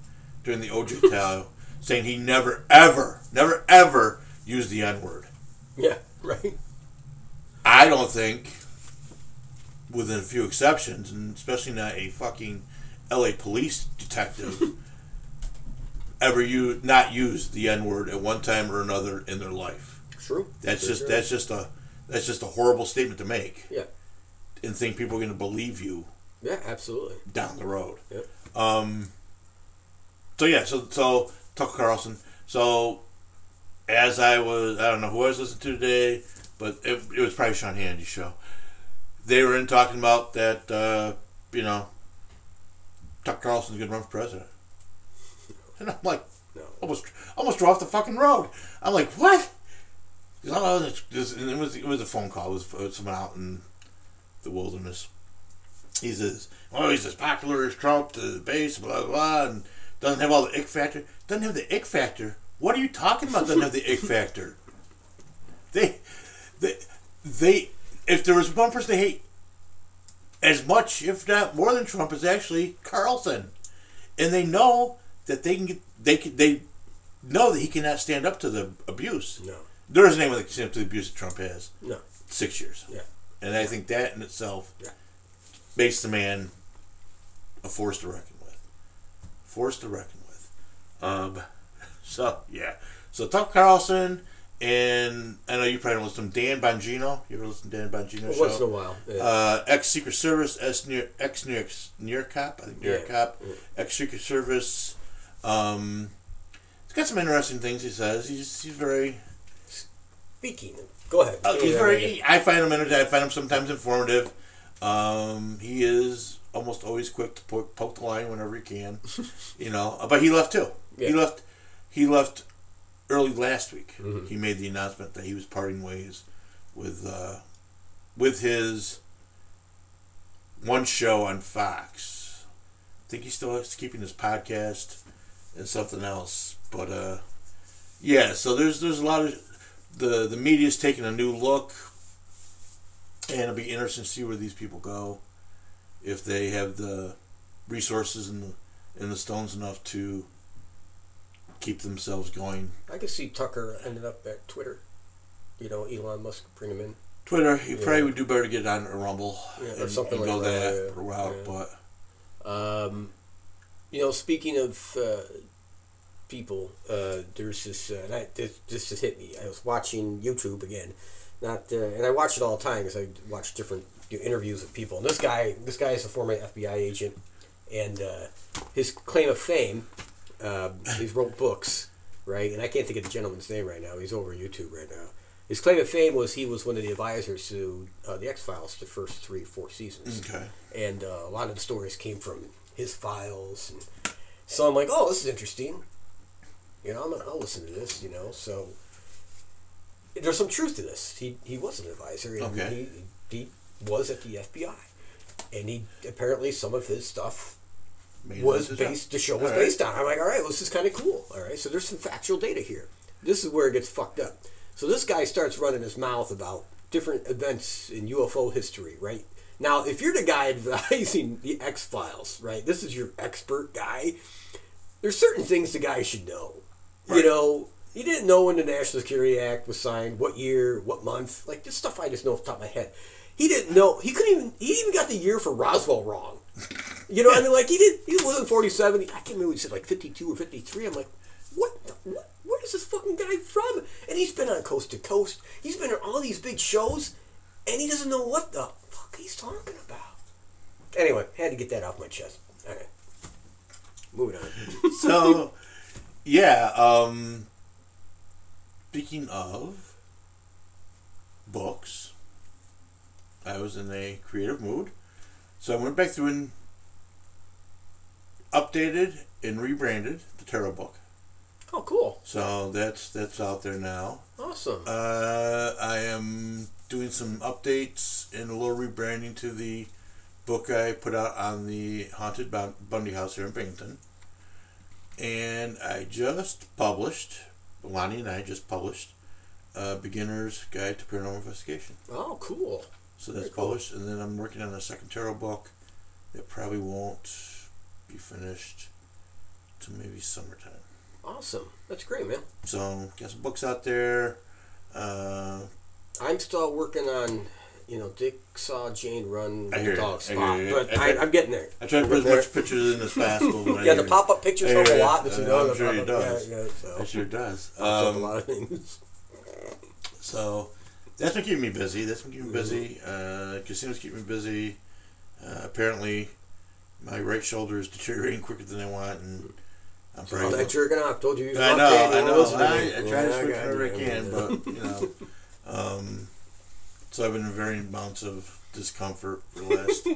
during the OJ trial saying he never ever, never ever used the N word. yeah, right. I don't think, within a few exceptions, and especially not a fucking L.A. police detective, ever you not used the N word at one time or another in their life. True. That's For just sure. that's just a that's just a horrible statement to make, yeah, and think people are going to believe you yeah, absolutely. down the road. Yep. Um. So yeah, so so Tucker Carlson. So as I was, I don't know who I was listening to today, but it, it was probably Sean Hannity's show. They were in talking about that, uh, you know, Tucker Carlson's going to run for president. And I'm like, No. almost, almost drove off the fucking road. I'm like, what? 'Cause I was- It was, it was a phone call. It was, it was someone out in the wilderness. He says, "Oh, he's as popular as Trump to the base, blah blah, blah and doesn't have all the ick factor. Doesn't have the ick factor. What are you talking about? Doesn't have the ick factor? They, they, they. If there was one person they hate as much, if not more than Trump, is actually Carlson, and they know that they can get they can they know that he cannot stand up to the abuse. No. There isn't anyone that can stand up to the abuse that Trump has. No. Six years. Yeah. And I think that in itself Yeah. makes the man a force to reckon with. Force to reckon with. Um, so, yeah. So, Tucker Carlson, and I know you probably don't listen to him, Dan Bongino. You ever listen to Dan Bongino show? Once in a while. Yeah. Uh, ex Secret Service, ex New York, New York cop, I think New York Yeah. cop, ex Secret Service. Um, he's got some interesting things he says. He's he's very Speaking. Go ahead. uh, he's very. yeah. I find him entertaining. I find him sometimes informative. Um, he is almost always quick to poke, poke the line whenever he can. you know, but he left too. He left. He left early last week. Mhm. He made the announcement that he was parting ways with uh, with his one show on Fox. I think he still is keeping his podcast and something else. But uh, yeah, so there's there's a lot of the the media's taking a new look, and it'll be interesting to see where these people go, if they have the resources and the and the stones enough to keep themselves going. I could see Tucker ended up at Twitter. You know, Elon Musk bring him in. Twitter, you Yeah. probably would do better to get on a Rumble Yeah, or and, something and like go that, that yeah. route, but Um, you know, speaking of uh, people, uh, there's this, uh, and I, this, this just hit me. I was watching YouTube again, not, uh, and I watch it all the time because I watch different you know, interviews with people. And this guy, this guy is a former FBI agent, and uh, his claim of fame, uh, he's wrote books, right? And I can't think of the gentleman's name right now. He's over on YouTube right now. His claim of fame was he was one of the advisors to uh, the X Files, the first three, four seasons okay. and uh, a lot of the stories came from his files and so i'm like oh this is interesting you know I'm gonna, i'll listen to this you know so there's some truth to this. He, he was an advisor and Okay. he, he was at the fbi and he apparently some of his stuff Made was based the show was All right. based on. I'm like all right well, this is kind of cool. All right so there's some factual data here. This is where it gets fucked up. So this guy starts running his mouth about different events in ufo history right? Now if you're the guy advising the x files right this is your expert guy there's certain things the guy should know you know he didn't know when the national security act was signed what year what month like this stuff i just know off the top of my head he didn't know he couldn't even he even got the year for roswell wrong you know, I mean, like he did. He wasn't forty-seven. I can't remember. He said like fifty-two or fifty-three. I'm like, what? The, what? Where is this fucking guy from? And he's been on Coast to Coast. He's been on all these big shows, and he doesn't know what the fuck he's talking about. Anyway, had to get that off my chest. All right, moving on. so yeah um speaking of books i was in a creative mood so i went back through and updated and rebranded the tarot book oh, cool. so that's that's out there now Awesome. uh, i am doing some updates and a little rebranding to the book i put out on the haunted bundy house here in binghamton and I just published, Lonnie and I just published, uh, Beginner's Guide to Paranormal Investigation. oh, cool. So that's cool. published, and then I'm working on a second tarot book that probably won't be finished to maybe summertime. Awesome. That's great, man. So got some books out there. Uh, I'm still working on, you know, Dick saw Jane run I hear the you. dog I hear spot, you. but I- I, I'm getting there. I try to put as much pictures in as possible. I Yeah, the pop-up pictures help a lot. Another I'm sure it does. Yeah, yeah, so. It sure does. Up a Um, lot of things. So that's been keeping me busy. That's been keeping me Mm-hmm. busy. Uh, casinos keep me busy. Uh, apparently, my right shoulder is deteriorating quicker than I want, and I'm I'm pretty. not jerking off. Told you. I know, I know. I. I try to switch whenever I can, but you know. Um, so I've been in varying amounts of discomfort for the last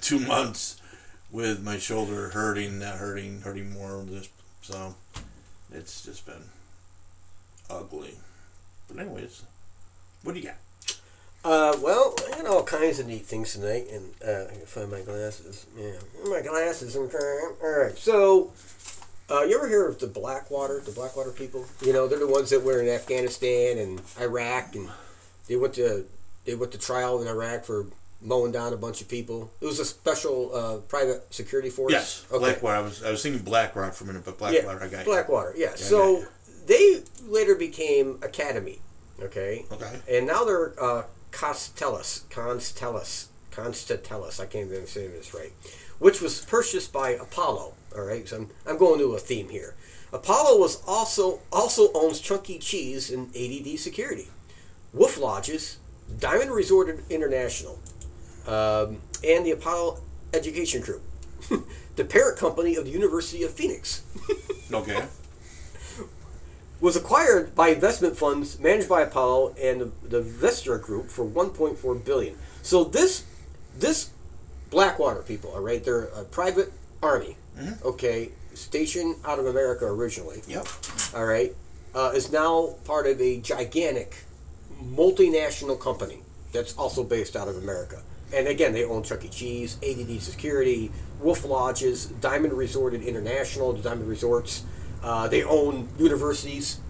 two months with my shoulder hurting, not hurting, hurting more. Just so it's just been ugly. But anyways, what do you got? Uh, well, I got all kinds of neat things tonight, and uh, I can find my glasses. Yeah, my glasses. Okay. All right. So, uh, you ever hear of the Blackwater? The Blackwater people? You know, they're the ones that were in Afghanistan and Iraq, and they went to they went to trial in Iraq for mowing down a bunch of people. It was a special uh, private security force. Yes, Blackwater. I was I was thinking BlackRock for a minute, but Blackwater, I got you. Blackwater, yeah. So they later became Academi, okay? Okay. And now they're uh, Constellis, Constellis. I can't even say this right. Which was purchased by Apollo. All right, so I'm, I'm going to a theme here. Apollo was also also owns Chunky Cheese and ADT Security, Wolf Lodges, Diamond Resort International, um, and the Apollo Education Group, the parent company of the University of Phoenix Okay. was acquired by investment funds managed by Apollo and the, the Vistria Group for 1.4 billion. So this this Blackwater people, all right, they're a private army, okay, stationed out of America originally, Yep. all right, uh, is now part of a gigantic multinational company that's also based out of America. And again, they own Chuck E. Cheese, ADT Security, Wolf Lodges, Diamond Resort International, the Diamond Resorts. Uh, they own universities.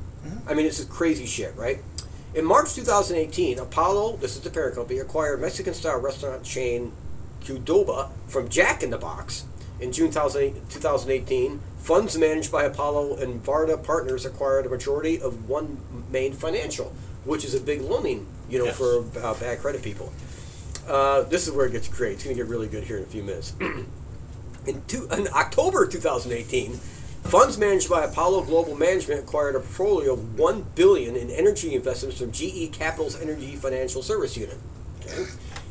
I mean, it's a crazy shit, right? In March 2018, Apollo, this is the parent company, acquired Mexican-style restaurant chain Qdoba from Jack in the Box. In June 2018, funds managed by Apollo and Värde Partners acquired a majority of One Main Financial, which is a big loaning, you know, Yes. for uh, bad credit people. Uh, this is where it gets great. It's going to get really good here in a few minutes. in, two, in October 2018, funds managed by Apollo Global Management acquired a portfolio of one billion in energy investments from GE Capital's Energy Financial Service Unit. Okay.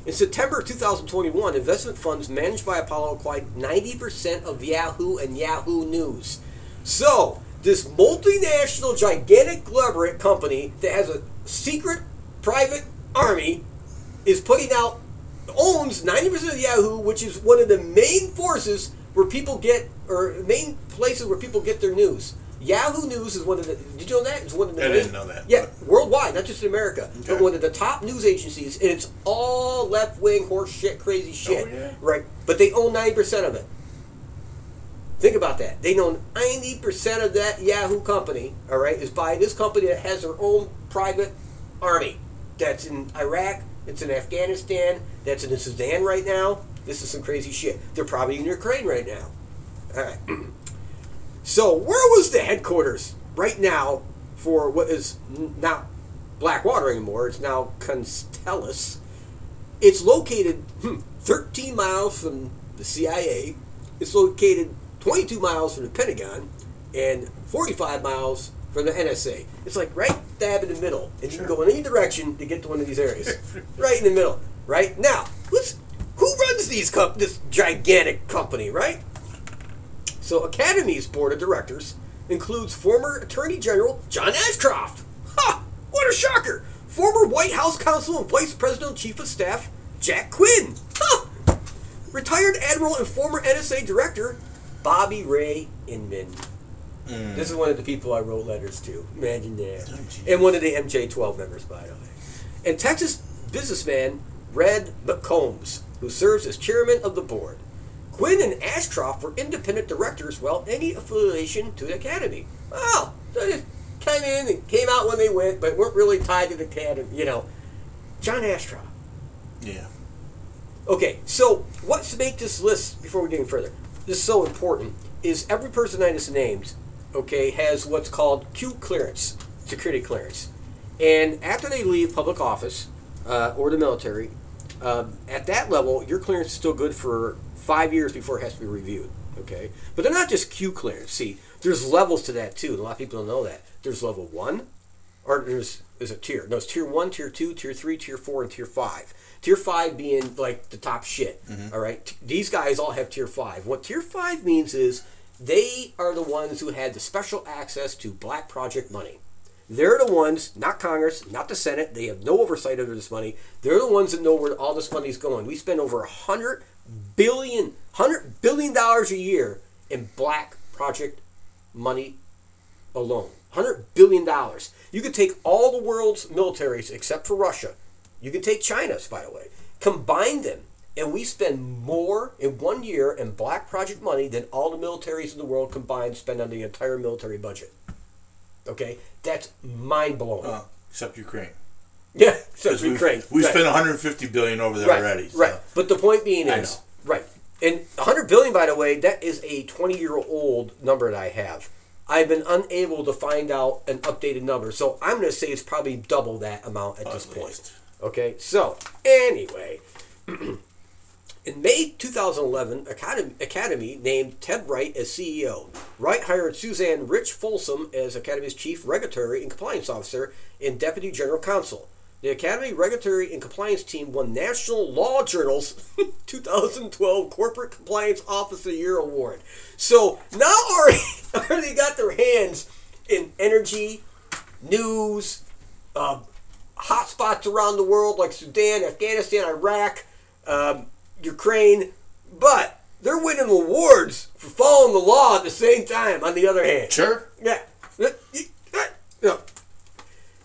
In September 2021, investment funds managed by Apollo acquired 90% of Yahoo and Yahoo News. So, this multinational, gigantic, conglomerate company that has a secret private army is putting out owns 90% of Yahoo, which is one of the main forces where people get or main places where people get their news. Yahoo News is one of the. Did you know that? It's one of the. I main, didn't know that, Yeah, worldwide, not just in America, but one of the top news agencies, and it's all left wing horse shit, crazy oh, shit. Oh, yeah? Right, but they own 90% of it. Think about that. They own 90% of that Yahoo company, all right, is by this company that has their own private army. That's in Iraq, it's in Afghanistan, that's in Sudan right now. This is some crazy shit. They're probably in Ukraine right now. All right. So, where was the headquarters right now for what is not Blackwater anymore? It's now Constellis. It's located hmm, 13 miles from the CIA. It's located 22 miles from the Pentagon and 45 miles from the NSA. It's like right dab in the middle, and you can go in any direction to get to one of these areas. right in the middle. Right now, who's who runs these comp- this gigantic company? Right. So Academi's board of directors includes former Attorney General John Ashcroft. Ha! What a shocker! Former White House counsel and Vice President Chief of Staff Jack Quinn. Ha! Retired Admiral and former NSA Director Bobby Ray Inman. Mm. This is one of the people I wrote letters to. Imagine that. Oh, and one of the MJ12 members, by the way. And Texas businessman Red McCombs, who serves as chairman of the board. Quinn and Ashcroft were independent directors without any affiliation to the Academi. Well, they just came in and came out when they went, but weren't really tied to the Academi, you know. John Ashcroft. Yeah. Okay, so what's to make this list before we get any further? This is so important. Is every person I just named, okay, has what's called Q clearance, security clearance, and after they leave public office uh, or the military, um, at that level, your clearance is still good for five years before it has to be reviewed. Okay, but they're not just Q clearance. See, there's levels to that too. A lot of people don't know that. There's level one, or there's is a tier. No, it's tier one, tier two, tier three, tier four, and tier five. Tier five being like the top shit. all right, T- these guys all have tier five. What tier five means is They are the ones who had the special access to black project money. They're the ones, not Congress, not the Senate. They have no oversight over this money. They're the ones that know where all this money is going. We spend over a hundred billion, hundred billion dollars a year in black project money alone. Hundred billion dollars. You could take all the world's militaries except for Russia. You could take China's, by the way. Combine them, and we spend more in one year in black project money than all the militaries in the world combined spend on the entire military budget. Okay, that's mind blowing. Uh, except Ukraine. yeah, except Ukraine. We right. spent 150 billion over there right, already. so- Right. But the point being I is, know. right. And 100 billion, by the way, that is a 20 year old number that I have. I've been unable to find out an updated number, so I'm going to say it's probably double that amount at this At point. Okay. So anyway, in May 2011, Academi, Academi named Ted Wright as CEO. Wright hired Suzanne Rich Folsom as Academi's chief regulatory and compliance officer and deputy general counsel. The Academi Regulatory and Compliance Team won National Law Journal's 2012 Corporate Compliance Officer Year Award. So now already, already got their hands in energy, news, uh, hotspots around the world like Sudan, Afghanistan, Iraq, um, Ukraine, but they're winning awards for following the law at the same time. On the other hand, Sure. yeah, yeah.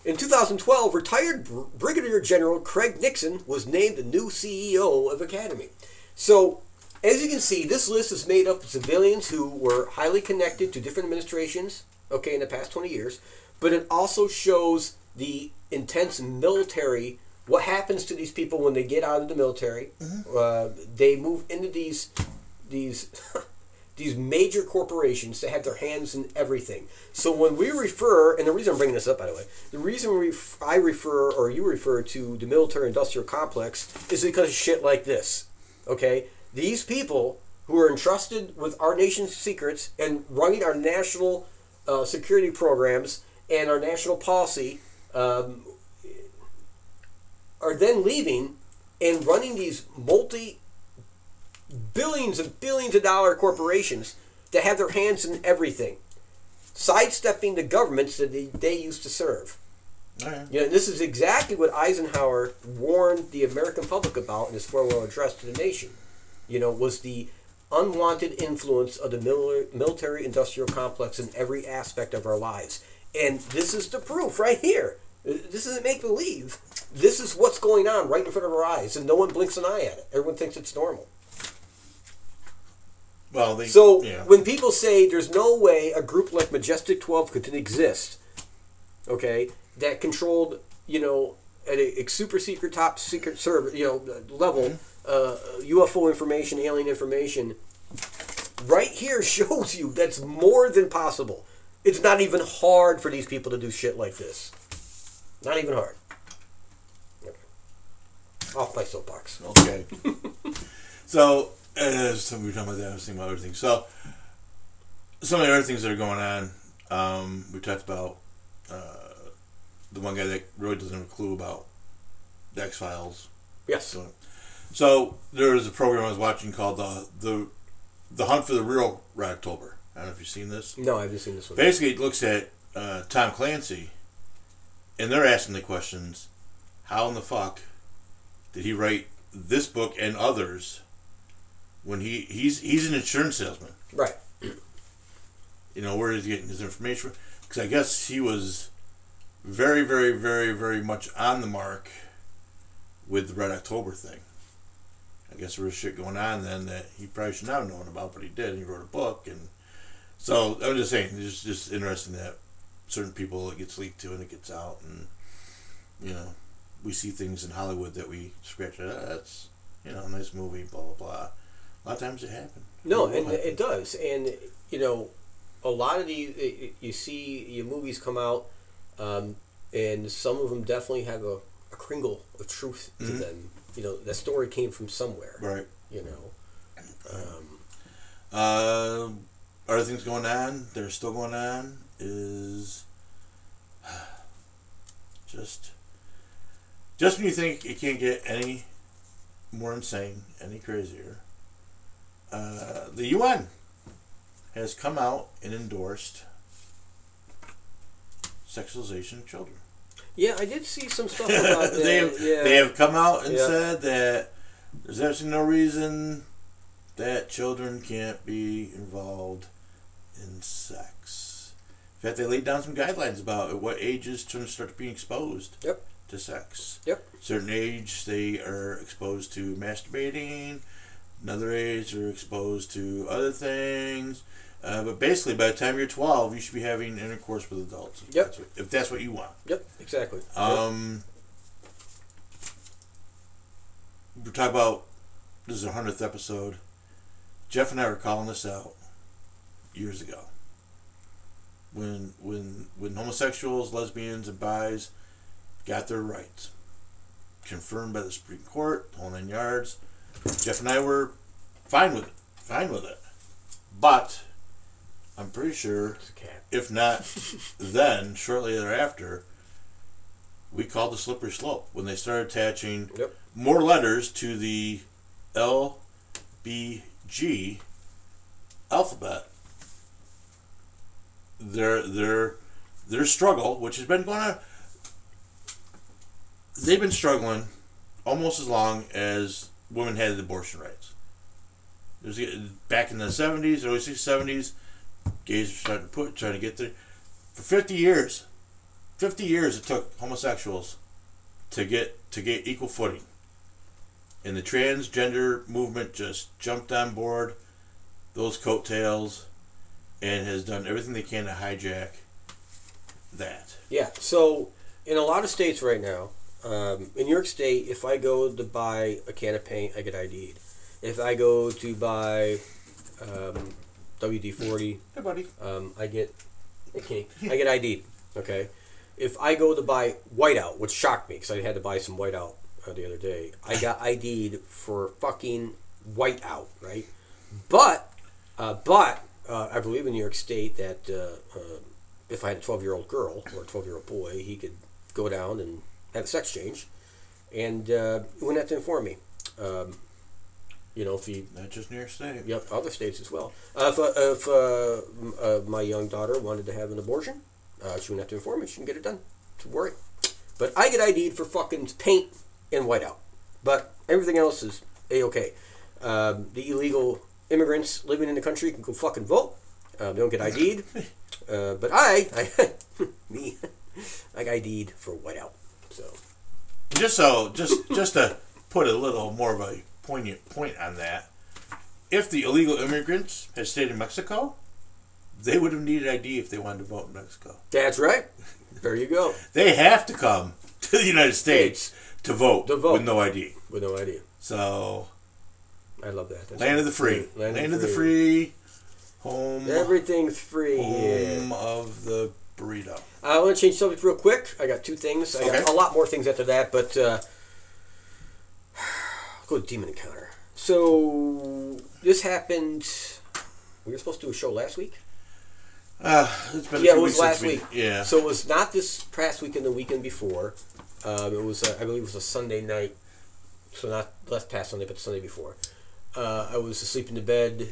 In 2012, retired Brigadier General Craig Nixon was named the new CEO of Academi. So, as you can see, this list is made up of civilians who were highly connected to different administrations, okay, in the past 20 years, but it also shows the intense military. What happens to these people when they get out of the military? Uh, they move into these these these major corporations that have their hands in everything. So when we refer, and the reason I'm bringing this up, by the way, the reason we, I refer or you refer to the military-industrial complex is because of shit like this. Okay, these people who are entrusted with our nation's secrets and running our national uh, security programs and our national policy um, are then leaving and running these multi billions and billions of dollar corporations that have their hands in everything, sidestepping the governments that they, they used to serve. You know, this is exactly what Eisenhower warned the American public about in his farewell address to the nation. You know, was the unwanted influence of the military-industrial complex in every aspect of our lives. And this is the proof right here. This isn't make believe. This is what's going on right in front of our eyes, and no one blinks an eye at it. Everyone thinks it's normal. Well, they, So yeah. when people say there's no way a group like Majestic 12 could exist, okay, that controlled, you know, at a, a super secret, top secret server, you know, level, uh, UFO information, alien information, right here shows you that's more than possible. It's not even hard for these people to do shit like this. Not even hard. Okay. Off my soapbox. Okay. so, uh, so we were talking about that. I was thinking about other things. So, some of the other things that are going on. Um, we talked about uh, the one guy that really doesn't have a clue about the X Files. Yes. So, so there was a program I was watching called the the the Hunt for the Real Red October. I don't know if you've seen this. No, I haven't seen this one. Basically, it looks at uh, Tom Clancy, and they're asking the questions: How in the fuck did he write this book and others when he he's he's an insurance salesman? Right. You know where is he getting his information? Because I guess he was very, very, very, very much on the mark with the Red October thing. I guess there was shit going on then that he probably should not have known about, but he did. And he wrote a book, and so I'm just saying, it's just interesting that certain people it gets leaked to and it gets out, and you know, we see things in Hollywood that we scratch. Ah, that's you know, a nice movie, blah blah blah. A lot of times it happens. No, It and happen. it does, and you know, a lot of these you see your movies come out, um, and some of them definitely have a, a kringle of truth to Mhm. them. You know, that story came from somewhere. right. You know, um, Uh, other things going on, they're still going on, is just just when you think it can't get any more insane, any crazier, uh, the UN has come out and endorsed sexualization of children. Yeah, I did see some stuff about that. they have yeah. they have come out and Yeah. said that there's absolutely no reason that children can't be involved in sex. In fact, they laid down some guidelines about at what ages children start to being exposed Yep. to sex. Yep. Certain age they are exposed to masturbating. Another age they're exposed to other things. Uh, but basically, by the time you're 12, you should be having intercourse with adults. If Yep. That's what, if that's what you want. Yep, exactly. Um, we're talking about this is our hundredth episode. Jeff and I were calling this out years ago. When when when homosexuals, lesbians, and bis got their rights confirmed by the Supreme Court, the whole nine yards. Jeff and I were fine with it, fine with it. But I'm pretty sure It's a cat. if not then, shortly thereafter, we called the slippery slope when they started attaching Yep. more letters to the LBG alphabet. Their their their struggle, which has been going on, they've been struggling almost as long as women had abortion rights. It was back in the seventies, early seventies, gays were starting to put trying to get there. For fifty years, fifty years it took homosexuals to get to get equal footing. And the transgender movement just jumped on board those coattails and has done everything they can to hijack that. Yeah. So in a lot of states right now, um, in New York State, if I go to buy a can of paint, I get ID'd. If I go to buy um, WD forty, Hey, buddy. um, I get okay, I get ID'd. Okay. If I go to buy whiteout, which shocked me because I had to buy some whiteout uh, the other day, I got ID'd for fucking whiteout, right? But, uh, but uh, I believe in New York State that uh, uh, if I had a twelve-year-old girl or a twelve-year-old boy, he could go down and have a sex change, and uh, he wouldn't have to inform me. Um, you know, if he Not just New York State. Yep, other states as well. Uh, if uh, if uh, m- uh, my young daughter wanted to have an abortion, uh, she wouldn't have to inform me. She can get it done. To worry. But I get ID'd for fucking paint and whiteout. But everything else is a okay. Um, the illegal immigrants living in the country can go fucking vote. Uh, they don't get ID'd. Uh, but I, I me, I got ID'd for whiteout. So Just so, just just to put a little more of a poignant point on that, if the illegal immigrants had stayed in Mexico, they would have needed ID if they wanted to vote in Mexico. that's right. There you go. They have to come to the United States to vote, To vote. with no ID. With no ID. So, I love that. That's land of the free, Land, land, of the free, home, Everything's free home of the burrito. I want to change subject real quick. I got two things. I got Okay. a lot more things after that, but uh, I'll go to Demon Encounter. So this happened. We were supposed to do a show last week. Uh, it's been a Yeah, it was last week. Yeah. So it was not this past weekend, the weekend before. Um, it was, uh, I believe, it was a Sunday night. So not last past Sunday, but the Sunday before. Uh, I was asleep in the bed,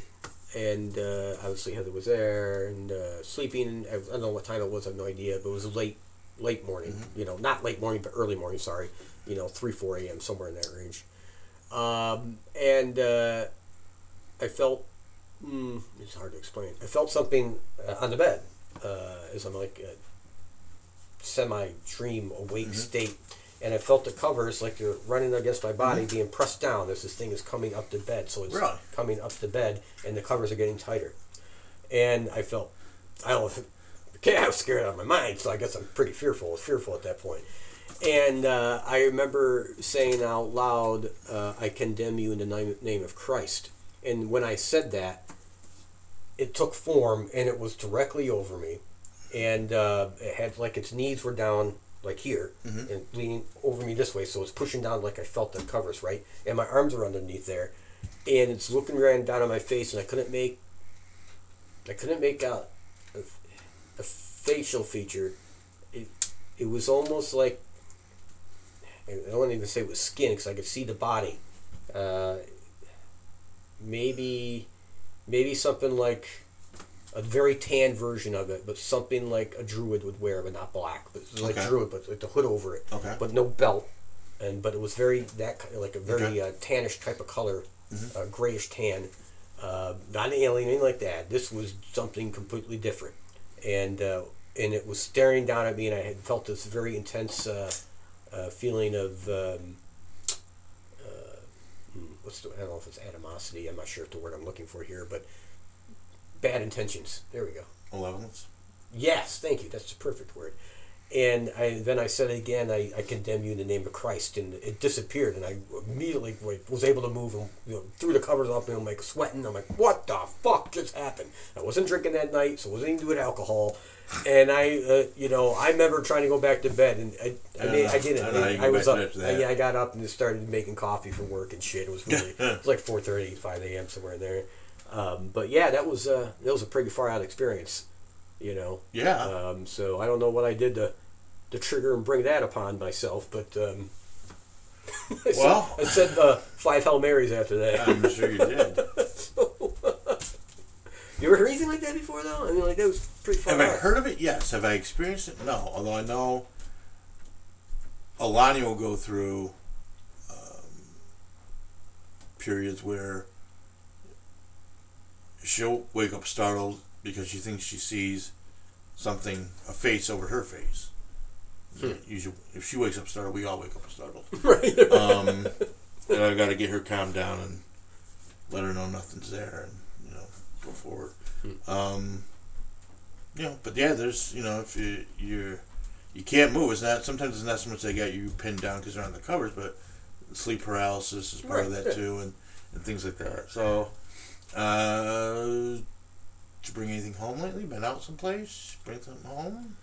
and uh, obviously Heather was there and uh, sleeping. I, I don't know what time it was. I have no idea, but it was late, late morning. You know, not late morning, but early morning. Sorry, you know, three, four a.m. somewhere in that range. Um, and uh, I felt mm, it's hard to explain. I felt something uh, on the bed uh, as I'm like a semi dream awake state, and I felt the covers like they're running against my body, being pressed down as this thing is coming up the bed. So it's Really? coming up the bed, and the covers are getting tighter. And I felt, I don't, okay, I was scared out of my mind, so I guess I'm pretty fearful. I was fearful at that point. And uh, I remember saying out loud, uh, I condemn you in the name, name of Christ. And when I said that, it took form and it was directly over me. And uh, it had like its knees were down like here and leaning over me this way. So it's pushing down like I felt the covers, right? And my arms are underneath there. And it's looking right down on my face and I couldn't make I couldn't make out a, a facial feature. It, it was almost like I don't even say it was skin because I could see the body. Uh, maybe, maybe something like a very tan version of it, but something like a druid would wear, but not black. But like Okay. druid, but with the hood over it. Okay. But no belt, and but it was very that ki- like a very Okay. uh, tannish type of color, uh, grayish tan. Uh, not an alien, anything like that. This was something completely different, and uh, and it was staring down at me, and I had felt this very intense uh, uh, feeling of. Um, uh, hmm, What's the, I don't know if it's animosity. I'm not sure if the word I'm looking for here, but bad intentions. There we go. Malevolence. Yes, thank you. That's the perfect word. And I, then I said again, I, I condemn you in the name of Christ, and it disappeared. And I immediately was able to move and you know, threw the covers off me. I'm like sweating. I'm like, what the fuck just happened? I wasn't drinking that night, so I wasn't even doing alcohol. And I, uh, you know, I remember trying to go back to bed, and I, I, made, I didn't. I I, was up. yeah, I got up and just started making coffee for work and shit. It was really, it was like 4:30, 5 a.m. somewhere in there. Um, but yeah, that was uh, that was a pretty far out experience, you know. Yeah. Um, so I don't know what I did to, to trigger and bring that upon myself, but um, I said- Well- I said uh, five Hail Marys after that. I'm sure you did. you ever heard anything like that before, though? I mean, like that was pretty far Have I heard of it? Yes. Have I experienced it? No. Although I know Alani will go through um, periods where she'll wake up startled because she thinks she sees something, a face over her face. Usually, if she wakes up startled, we all wake up startled. right? Um, and I've got to get her calmed down and let her know nothing's there, and you know, go forward. Um, you know, but yeah, there's you know, if you you you can't move, it's not. Sometimes it's not so much they got you pinned down because they're on the covers, but sleep paralysis is part of that too, and and things like that. So, uh, did you bring anything home lately? Been out someplace? Bring something home?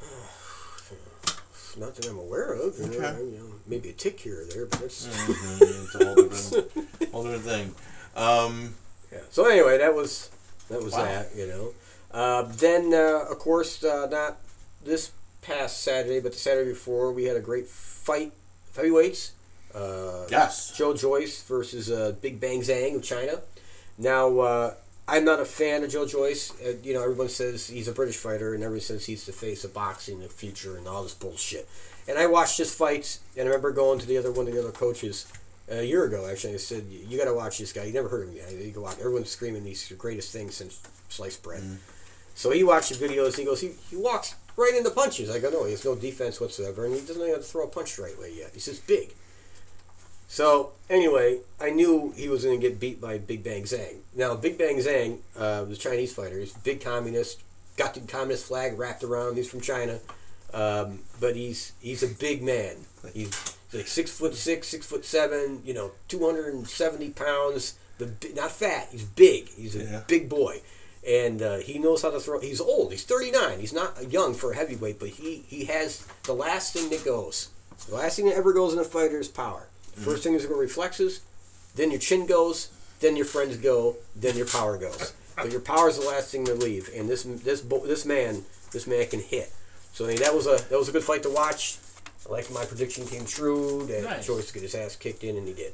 Not that I'm aware of. You know, you know, maybe a tick here or there, but it's. Mhm, it's a whole different, whole different thing. Um, Yeah. So anyway, that was that was Wow. that. You know. Uh, then uh, of course uh, not this past Saturday, but the Saturday before we had a great fight heavyweights. Uh, yes. Joe Joyce versus uh, Big Bang Zhang of China. Now, uh, I'm not a fan of Joe Joyce. Uh, you know, everyone says he's a British fighter, and everyone says he's the face of boxing in the future and all this bullshit. And I watched his fights, and I remember going to the other one of the other coaches a year ago. Actually, I said, "You got to watch this guy. You never heard of him yet. You go watch. Everyone's screaming these the greatest things since sliced bread." So he watched the videos. He goes, he, he walks right into punches. I go, no, he has no defense whatsoever, and he doesn't even have to throw a punch the right way yet. He's just big. So anyway, I knew he was going to get beat by Big Bang Zhang. Now, Big Bang Zhang uh, was a Chinese fighter. He's a big communist. Got the communist flag wrapped around. He's from China, um, but he's he's a big man. He's like six foot six, six foot seven. You know, two hundred and seventy pounds. Bi- not fat. He's big. He's a Yeah. big boy, and uh, he knows how to throw. He's old. He's thirty nine. He's not young for a heavyweight, but he he has the last thing that goes. The last thing that ever goes in a fighter is power. First thing is going reflexes, then your chin goes, then your friends go, then your power goes. But your power is the last thing to leave, and this this this man this man can hit. So I mean, that was a that was a good fight to watch. I like my prediction came true that Nice. Joyce get his ass kicked in, and he did.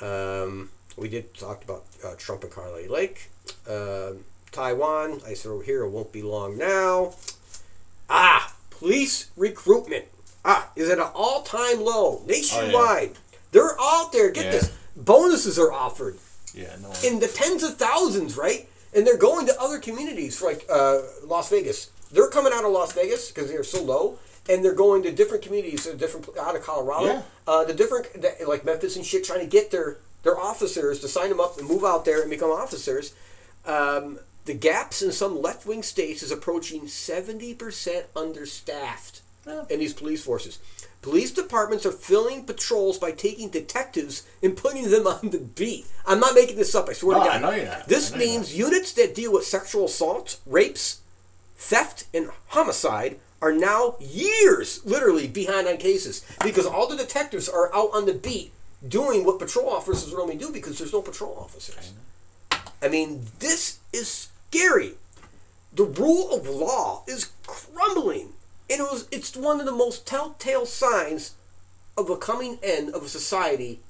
Um, we did talk about uh, Trump and Kari Lake. Um Taiwan, I said over here, it won't be long now. Ah, police recruitment. Ah, is at an all-time low nationwide. They're out there. Get Yeah. this. Bonuses are offered Yeah. No. in the tens of thousands, right? And they're going to other communities, like uh, Las Vegas. They're coming out of Las Vegas because they're so low, and they're going to different communities, uh, different out of Colorado, Yeah. uh, the different like Memphis and shit, trying to get their their officers to sign them up and move out there and become officers. Um, the gaps in some left wing states is approaching seventy percent understaffed Yeah. in these police forces. Police departments are filling patrols by taking detectives and putting them on the beat. I'm not making this up. I swear No, to God. I know you're not. This I means units that deal with sexual assault, rapes, theft, and homicide are now years, literally, behind on cases because all the detectives are out on the beat doing what patrol officers normally do because there's no patrol officers. I mean, this is scary. The rule of law is crumbling. And it was it's one of the most telltale signs of a coming end of a society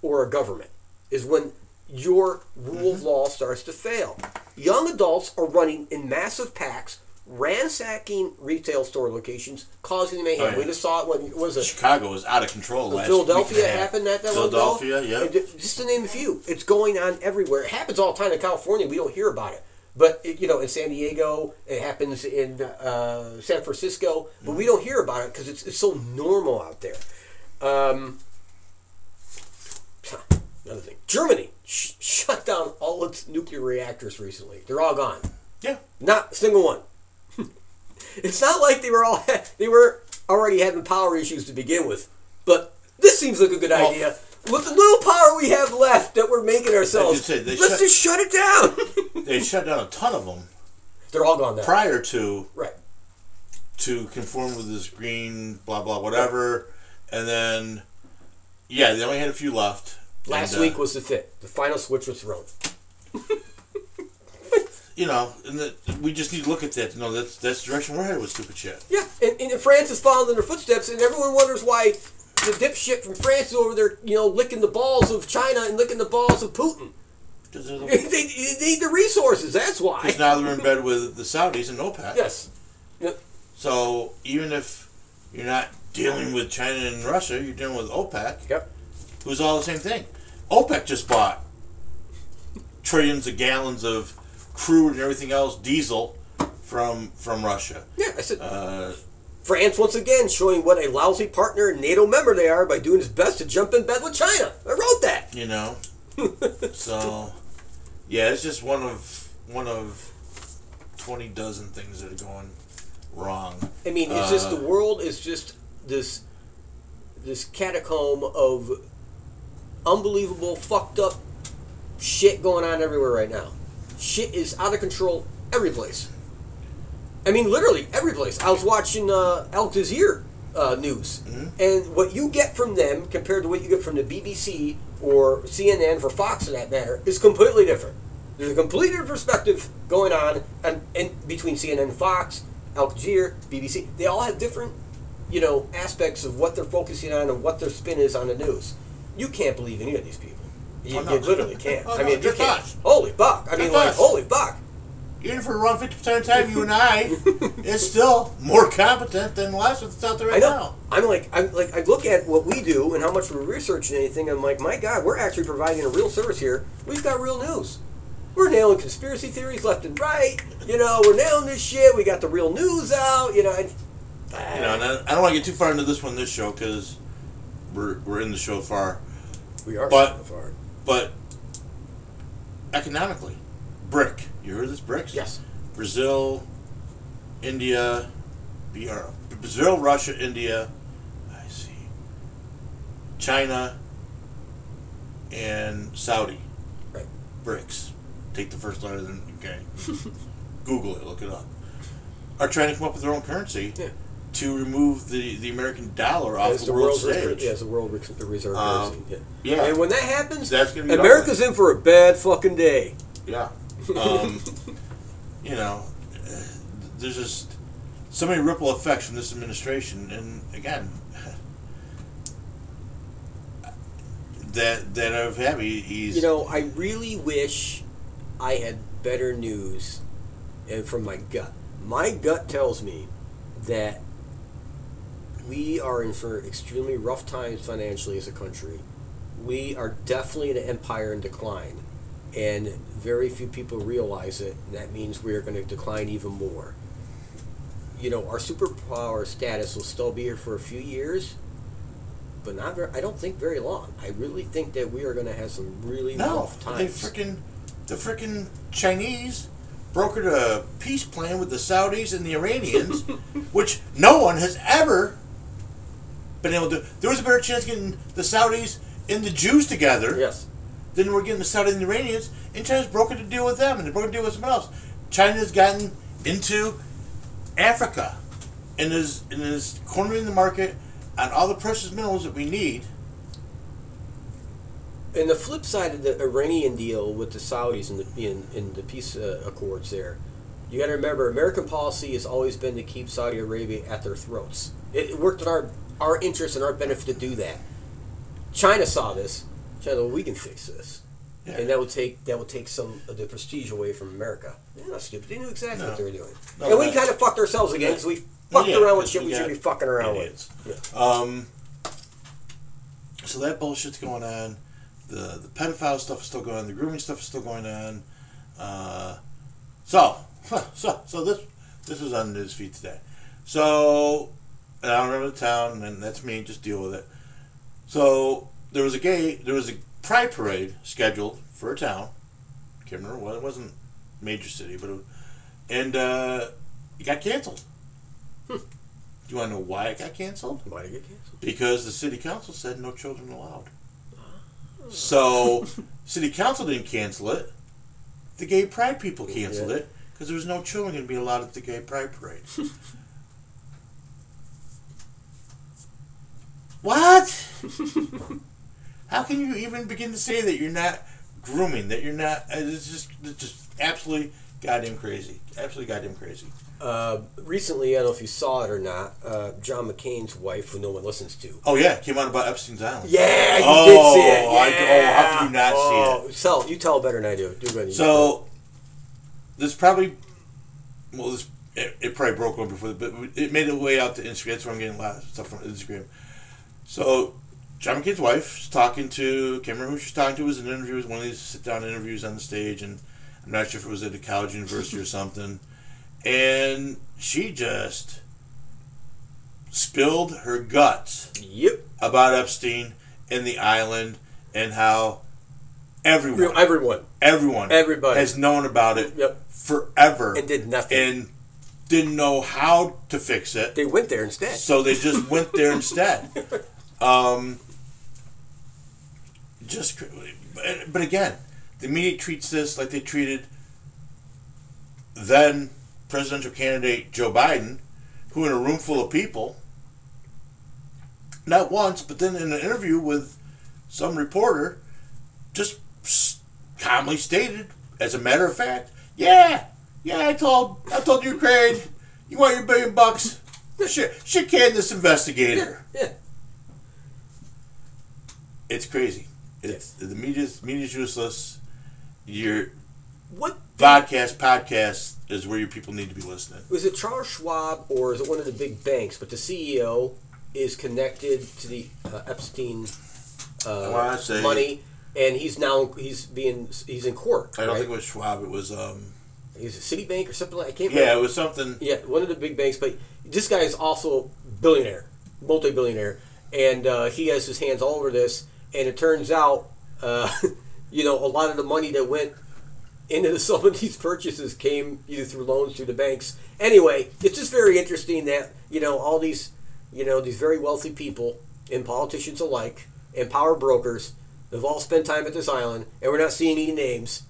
or a government is when your rule of mm-hmm. law starts to fail. young adults are running in massive packs, ransacking retail store locations, causing mayhem. Oh, yeah. We just saw it when what was it Chicago was out of control. last Philadelphia happened that that. Philadelphia, yeah. Just to name a few, it's going on everywhere. It happens all the time in California. We don't hear about it, but it, you know, in San Diego, it happens in uh, San Francisco, but we don't hear about it because it's, it's so normal out there. Um, another thing, Germany sh- shut down all its nuclear reactors recently. They're all gone. Yeah. Not a single one. it's not like they were all they were already having power issues to begin with, but this seems like a good Well- idea. With the little power we have left that we're making ourselves, just said, they let's shut- just shut it down. They shut down a ton of them They're all gone now. prior to right. to conform with this green blah blah whatever, and then yeah, they only had a few left. Last And, uh, week was the fit. The final switch was thrown. you know, and the, we just need to look at that to know that's that's the direction we're headed with stupid shit. Yeah, and, and France is following in their footsteps, and everyone wonders why the dipshit from France is over there, you know, licking the balls of China and licking the balls of Putin. Because they, they need the resources. That's why. Because now they're in bed with the Saudis and OPEC. Yes. Yep. So even if you're not dealing with China and Russia, you're dealing with OPEC, Yep. who's all the same thing. OPEC just bought trillions of gallons of crude and everything else, diesel, from from Russia. Yeah, I said Uh, France once again showing what a lousy partner and NATO member they are by doing its best to jump in bed with China. I wrote that. you know, so yeah, it's just one of one of twenty dozen things that are going wrong. I mean, it's just Uh, the world is just this this catacomb of unbelievable fucked up shit going on everywhere right now. Shit is out of control every place. I mean, literally every place. I was watching uh, Al Jazeera uh, news, Mm-hmm. and what you get from them compared to what you get from the BBC or CNN for Fox, for that matter, is completely different. There's a completely different perspective going on, and, and between CNN and Fox, Al Jazeera, BBC, they all have different, you know, aspects of what they're focusing on and what their spin is on the news. You can't believe any of these people. You, Oh, no. you literally can't. Oh, I mean, you can't. Holy fuck! I mean, like, holy fuck! Even if we're around fifty percent of the time, you and I, it's still more competent than the last one that's out there I right know. now. I'm like, I'm like, I look at what we do and how much we're researching anything. I'm like, my God, we're actually providing a real service here. We've got real news. We're nailing conspiracy theories left and right. You know, we're nailing this shit. We got the real news out. You know, and, You know, and I, I don't want to get too far into this one, this show, because we're we're in the show far. we are But- so far. But economically, brick. You heard this BRICS? Yes. Brazil, India, BR, Brazil, Russia, India. I see. China and Saudi. Right. BRICS. Take the first letter, then okay. Google it. Look it up. Are trying to come up with their own currency Yeah. to remove the, the American dollar off the, the world stage. reserve, yeah, as the world reserve Um, currency. Yeah. yeah. And when that happens, That's gonna be America's in for a bad fucking day. Yeah. Um, you know, uh, there's just so many ripple effects from this administration, and again, that that I've had. He, he's You know, I really wish I had better news and from my gut. My gut tells me that we are in for extremely rough times financially as a country. We are definitely an empire in decline, and very few people realize it. And that means we are going to decline even more. You know, our superpower status will still be here for a few years, but not very. I don't think very long. I really think that we are going to have some really no, rough they times. freaking the freaking Chinese brokered a peace plan with the Saudis and the Iranians, which no one has ever been able to. There was a better chance getting the Saudis and the Jews together. yes. Then we're getting the Saudi and Iranians, and China's broken a deal with them, and they're broken a deal with someone else. China's gotten into Africa and is and is cornering the market on all the precious minerals that we need. And the flip side of the Iranian deal with the Saudis and the in, in the peace uh, accords there, you got to remember American policy has always been to keep Saudi Arabia at their throats. It, it worked in our our interest and our benefit to do that. China saw this. China, well, we can fix this. Yeah. and that would take that would take some of the prestige away from America. They're not stupid. They knew exactly No. what they were doing, No, and we kind of fucked ourselves again because we fucked Yeah, around with shit we should be fucking around idiots. with. Um, so that bullshit's going on. The the pedophile stuff is still going on. The grooming stuff is still going on. Uh, so, so so this this was on the news feed today. So, I don't remember the town, and that's me. Just deal with it. So there was a gay, there was a pride parade scheduled for a town. I Can't remember what it wasn't major city, but it, and uh, it got canceled. Do you want to know why it got canceled? Why did it get canceled? Because the city council said no children allowed. So, city council didn't cancel it. The gay pride people canceled Yeah. it because there was no children going to be allowed at the gay pride parade. what? How can you even begin to say that you're not grooming? That you're not? uh, It's just, it's just absolutely goddamn crazy. Absolutely goddamn crazy. Uh, recently, I don't know if you saw it or not. Uh, John McCain's wife, who no one listens to. Oh yeah, came out about Epstein's Island. Yeah, you Oh, did see it. I- Yeah. oh, how could you not see oh, it? Tell, you tell better than I do. Do better. So this probably well, this it, it probably broke one before, but it made its way out to Instagram. That's where I'm getting a lot of stuff from Instagram. So John McCain's wife is talking to can't remember who she's talking to. It was an interview. It was one of these sit down interviews on the stage, and I'm not sure if it was at a college, university, or something. And she just spilled her guts yep. about Epstein and the island and how everyone, Everyone. everyone, Everybody. has known about it Yep. forever And did nothing. and didn't know how to fix it. they went there instead. So they just went there instead. Um, just, but- but again, the media treats this like they treated then presidential candidate Joe Biden, who in a room full of people, not once, but then in an interview with some reporter, just calmly stated, as a matter of fact, yeah, yeah, I told, I told Ukraine, you want your billion bucks? Shit, shit can this investigator. Yeah. It's crazy. It's the media's media's useless. Your What podcast podcast is where your people need to be listening. was it Charles Schwab or is it one of the big banks? But the CEO is connected to the uh, Epstein uh, say- money, and he's now he's being he's in court. I don't right? think it was Schwab. It was um. he's a Citibank or something like. I can't. Yeah, remember. it was something. Yeah, one of the big banks, but this guy is also billionaire, multi-billionaire, and uh, he has his hands all over this. And it turns out, uh, you know, a lot of the money that went into some of these purchases came either through loans through the banks. Anyway, it's just very interesting that you know all these, you know, these very wealthy people and politicians alike and power brokers have all spent time at this island, and we're not seeing any names.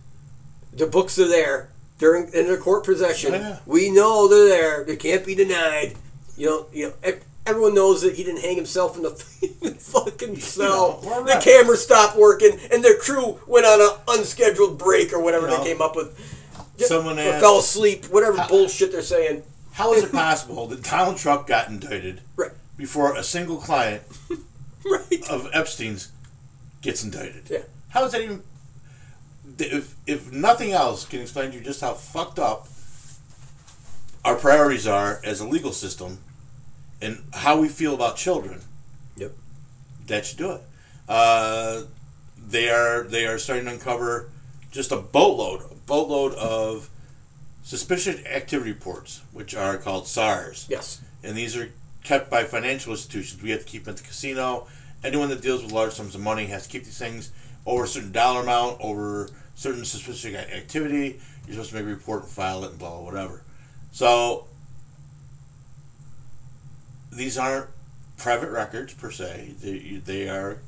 The books are there. They're in, in their court possession. Yeah. We know they're there. They can't be denied. You know, you know. Ev- Everyone knows that he didn't hang himself in the fucking cell. You know, the camera stopped working, and their crew went on an unscheduled break or whatever You know, they came up with. Someone or asked- fell asleep. Whatever bullshit they're saying. How is it possible that Donald Trump got indicted Right. before a single client Right. of Epstein's gets indicted? Yeah. How is that even? If if nothing else can explain to you just how fucked up our priorities are as a legal system, and how we feel about children, Yep. that should do it. Uh, they are they are starting to uncover just a boatload, a boatload of suspicious activity reports, which are called SARs, Yes. and these are kept by financial institutions. We have to keep them at the casino. Anyone that deals with large sums of money has to keep these things over a certain dollar amount, over certain suspicious activity. You're supposed to make a report and file it and blah blah whatever. So these aren't private records per se. They, they are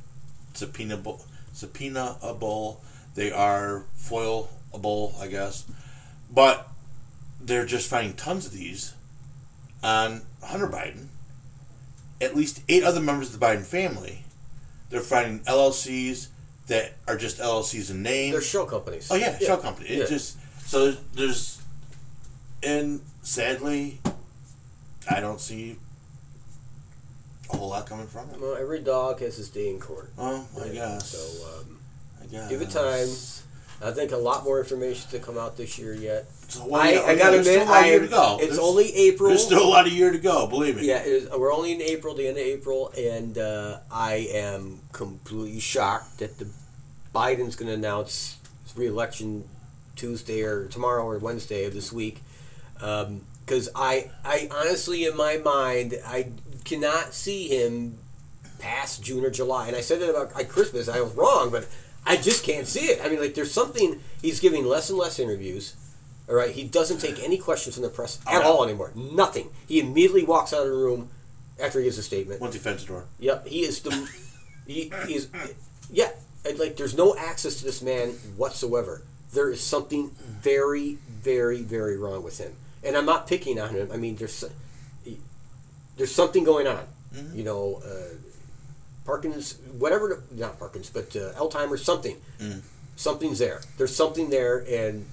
subpoenaable, subpoenaable. They are foilable, I guess. But they're just finding tons of these on Hunter Biden. At least eight other members of the Biden family. They're finding LLCs that are just LLCs in name. They're show companies. Oh yeah, shell company. It Yeah. just so there's, and sadly, I don't see whole lot coming from it. Well, every dog has his day in court. Oh, I guess. So, um, I guess. Give it time. I think a lot more information to come out this year yet. So, well, I, yeah, I gotta admit, a lot I year to go. it's There's- only April. There's still a lot of year to go. Believe me. Yeah, is, we're only in April, the end of April, and uh, I am completely shocked that the Biden's going to announce his reelection Tuesday or tomorrow or Wednesday of this week. Because I, I honestly, in my mind, I cannot see him past June or July. And I said that about Christmas. I was wrong, but I just can't see it. I mean, like, there's something. He's giving less and less interviews. All right, he doesn't take any questions from the press at oh, no. all anymore. Nothing. He immediately walks out of the room after he gives a statement. Once he fence the door. Yep, he is the. he, he is. Yeah, and, like there's no access to this man whatsoever. There is something very, very, very wrong with him, and I'm not picking on him. I mean, there's there's something going on. You know, uh, Parkinson's, whatever, not Parkinson's, but uh, Alzheimer's, something. Something's there. There's something there, and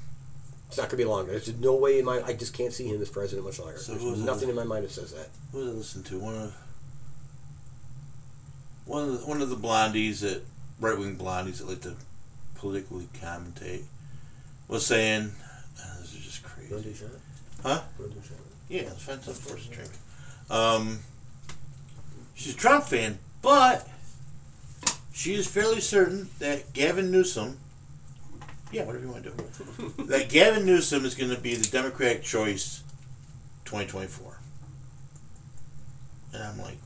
it's not gonna be long. There's no way in my. I just can't see him as president much longer. So There's nothing in my mind that says that. Who did I listen to? One of one of the, one of the blondies that right wing blondies that like to politically commentate was saying, uh, "This is just crazy." do a shot? Huh? You wanna do a shot? Yeah, the fence of course drink. Um, she's a Trump fan, but she is fairly certain that Gavin Newsom. Yeah, whatever you want to do. that Gavin Newsom is going to be the Democratic choice, 2024. And I'm like,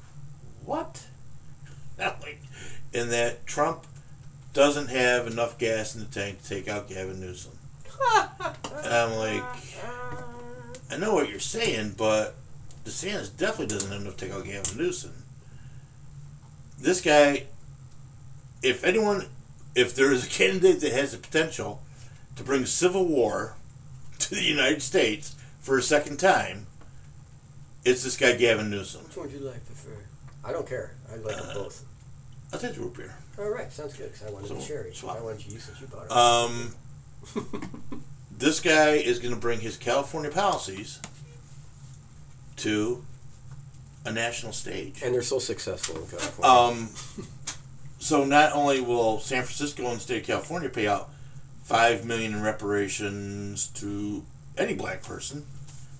what? I'm like, and that Trump doesn't have enough gas in the tank to take out Gavin Newsom. and I'm like, I know what you're saying, but DeSantis definitely doesn't have enough to take out Gavin Newsom. This guy, if anyone, if there is a candidate that has the potential to bring civil war to the United States for a second time, it's this guy Gavin Newsom. Which one would you like prefer? I don't care. I like them both. I'll take the root beer. All right, sounds good. Because I wanted So, the cherry. swap. I wanted you since you bought it. Um, this guy is going to bring his California policies to a national stage. and they're so successful in California. Um, so not only will San Francisco and the state of California pay out five million in reparations to any black person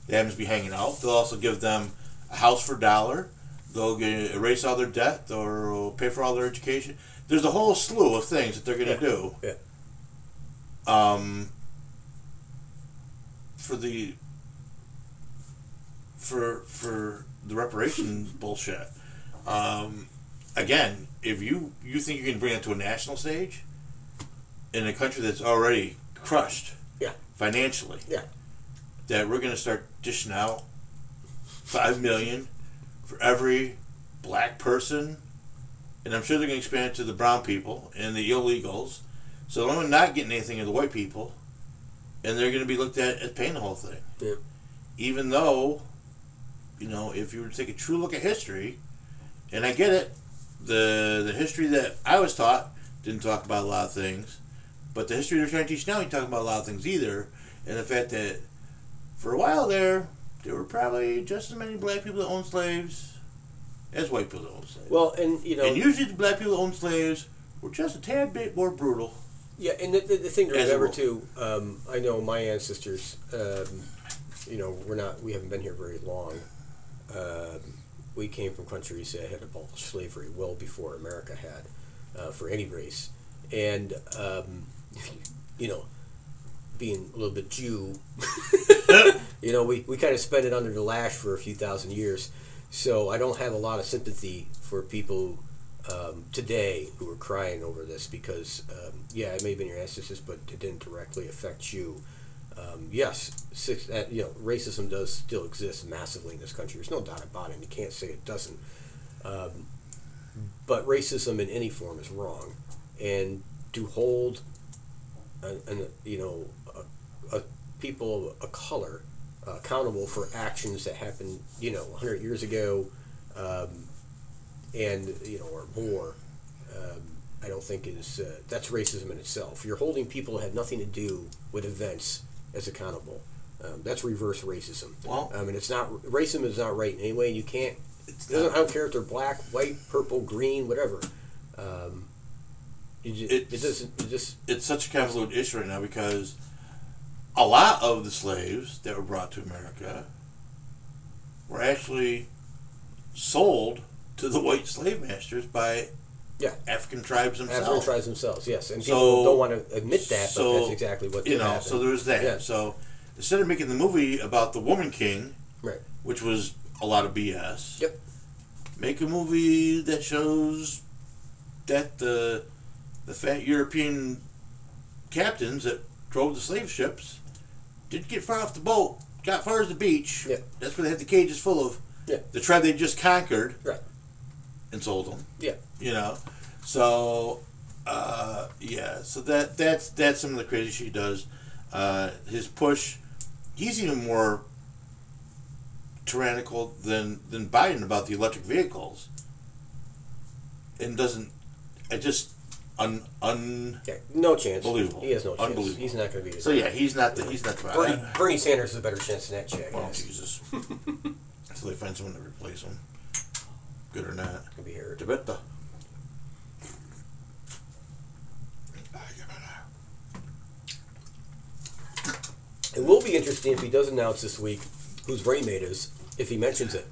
that happens to be hanging out, they'll also give them a house for a dollar. They'll get, erase all their debt or pay for all their education. There's a whole slew of things that they're going to do. Yeah. Um, for the for for the reparation bullshit. Um, again, if you you think you can bring it to a national stage in a country that's already crushed, Yeah. financially, Yeah. that we're going to start dishing out five million for every black person, and I'm sure they're going to expand it to the brown people and the illegals. So I'm not getting anything of the white people, and they're going to be looked at as paying the whole thing. Yeah. Even though, you know, if you were to take a true look at history, and I get it, the the history that I was taught didn't talk about a lot of things, but the history they're trying to teach now ain't talking about a lot of things either. And the fact that for a while there, there were probably just as many black people that owned slaves as white people that owned slaves. well, and you know, and usually the black people that owned slaves were just a tad bit more brutal. yeah, and the, the, the thing to remember too. Um, I know my ancestors. Um, you know, we're not. We haven't been here very long. Um, we came from countries that had abolished slavery well before America had, uh, for any race, and um, you know, being a little bit Jew, you know, we, we kind of spent it under the lash for a few thousand years. So I don't have a lot of sympathy for people um, today who are crying over this because, um, yeah, it may have been your ancestors, but it didn't directly affect you. Um, yes, six, uh, you know, racism does still exist massively in this country. There's no doubt about it. and You can't say it doesn't. Um, but racism in any form is wrong, and to hold, an, an, you know, a, a people of color uh, accountable for actions that happened, you know, 100 years ago, um, and you know, or more. Um, I don't think is uh, that's racism in itself. You're holding people that had nothing to do with events as accountable. Um, that's reverse racism. Well- I mean, it's not racism is not right in any way. You can't. It's It doesn't, I don't care if they're black, white, purple, green, whatever. Um, just, It's- it doesn't. It just it's such a convoluted issue right now because a lot of the slaves that were brought to America were actually sold to the white slave masters by Yeah. African tribes themselves. African tribes themselves. Yes, and people don't want to admit that, so, but that's exactly what you know. happen. So there's that. Yeah. So instead of making the movie about the woman king, Right. which was a lot of BS, Yep. make a movie that shows that the the fat European captains that drove the slave ships didn't get far off the boat, got far as the beach. Yeah. That's where they had the cages full of Yeah. the tribe they just conquered Right. And sold them. Yeah. You know, so uh, yeah, so that that's that's some of the crazy shit he does. Uh, his push, he's even more tyrannical than than Biden about the electric vehicles, and doesn't. I just un un. Yeah. No chance. Unbelievable. He has no chance. Unbelievable. He's not going to be. So yeah, he's not the he's not the. Bernie, Bernie Sanders has a better chance than that chick. Oh Jesus! Until they find someone to replace him, good or not. Here. Tibeta. It will be interesting if he does announce this week whose running mate is, if he mentions it.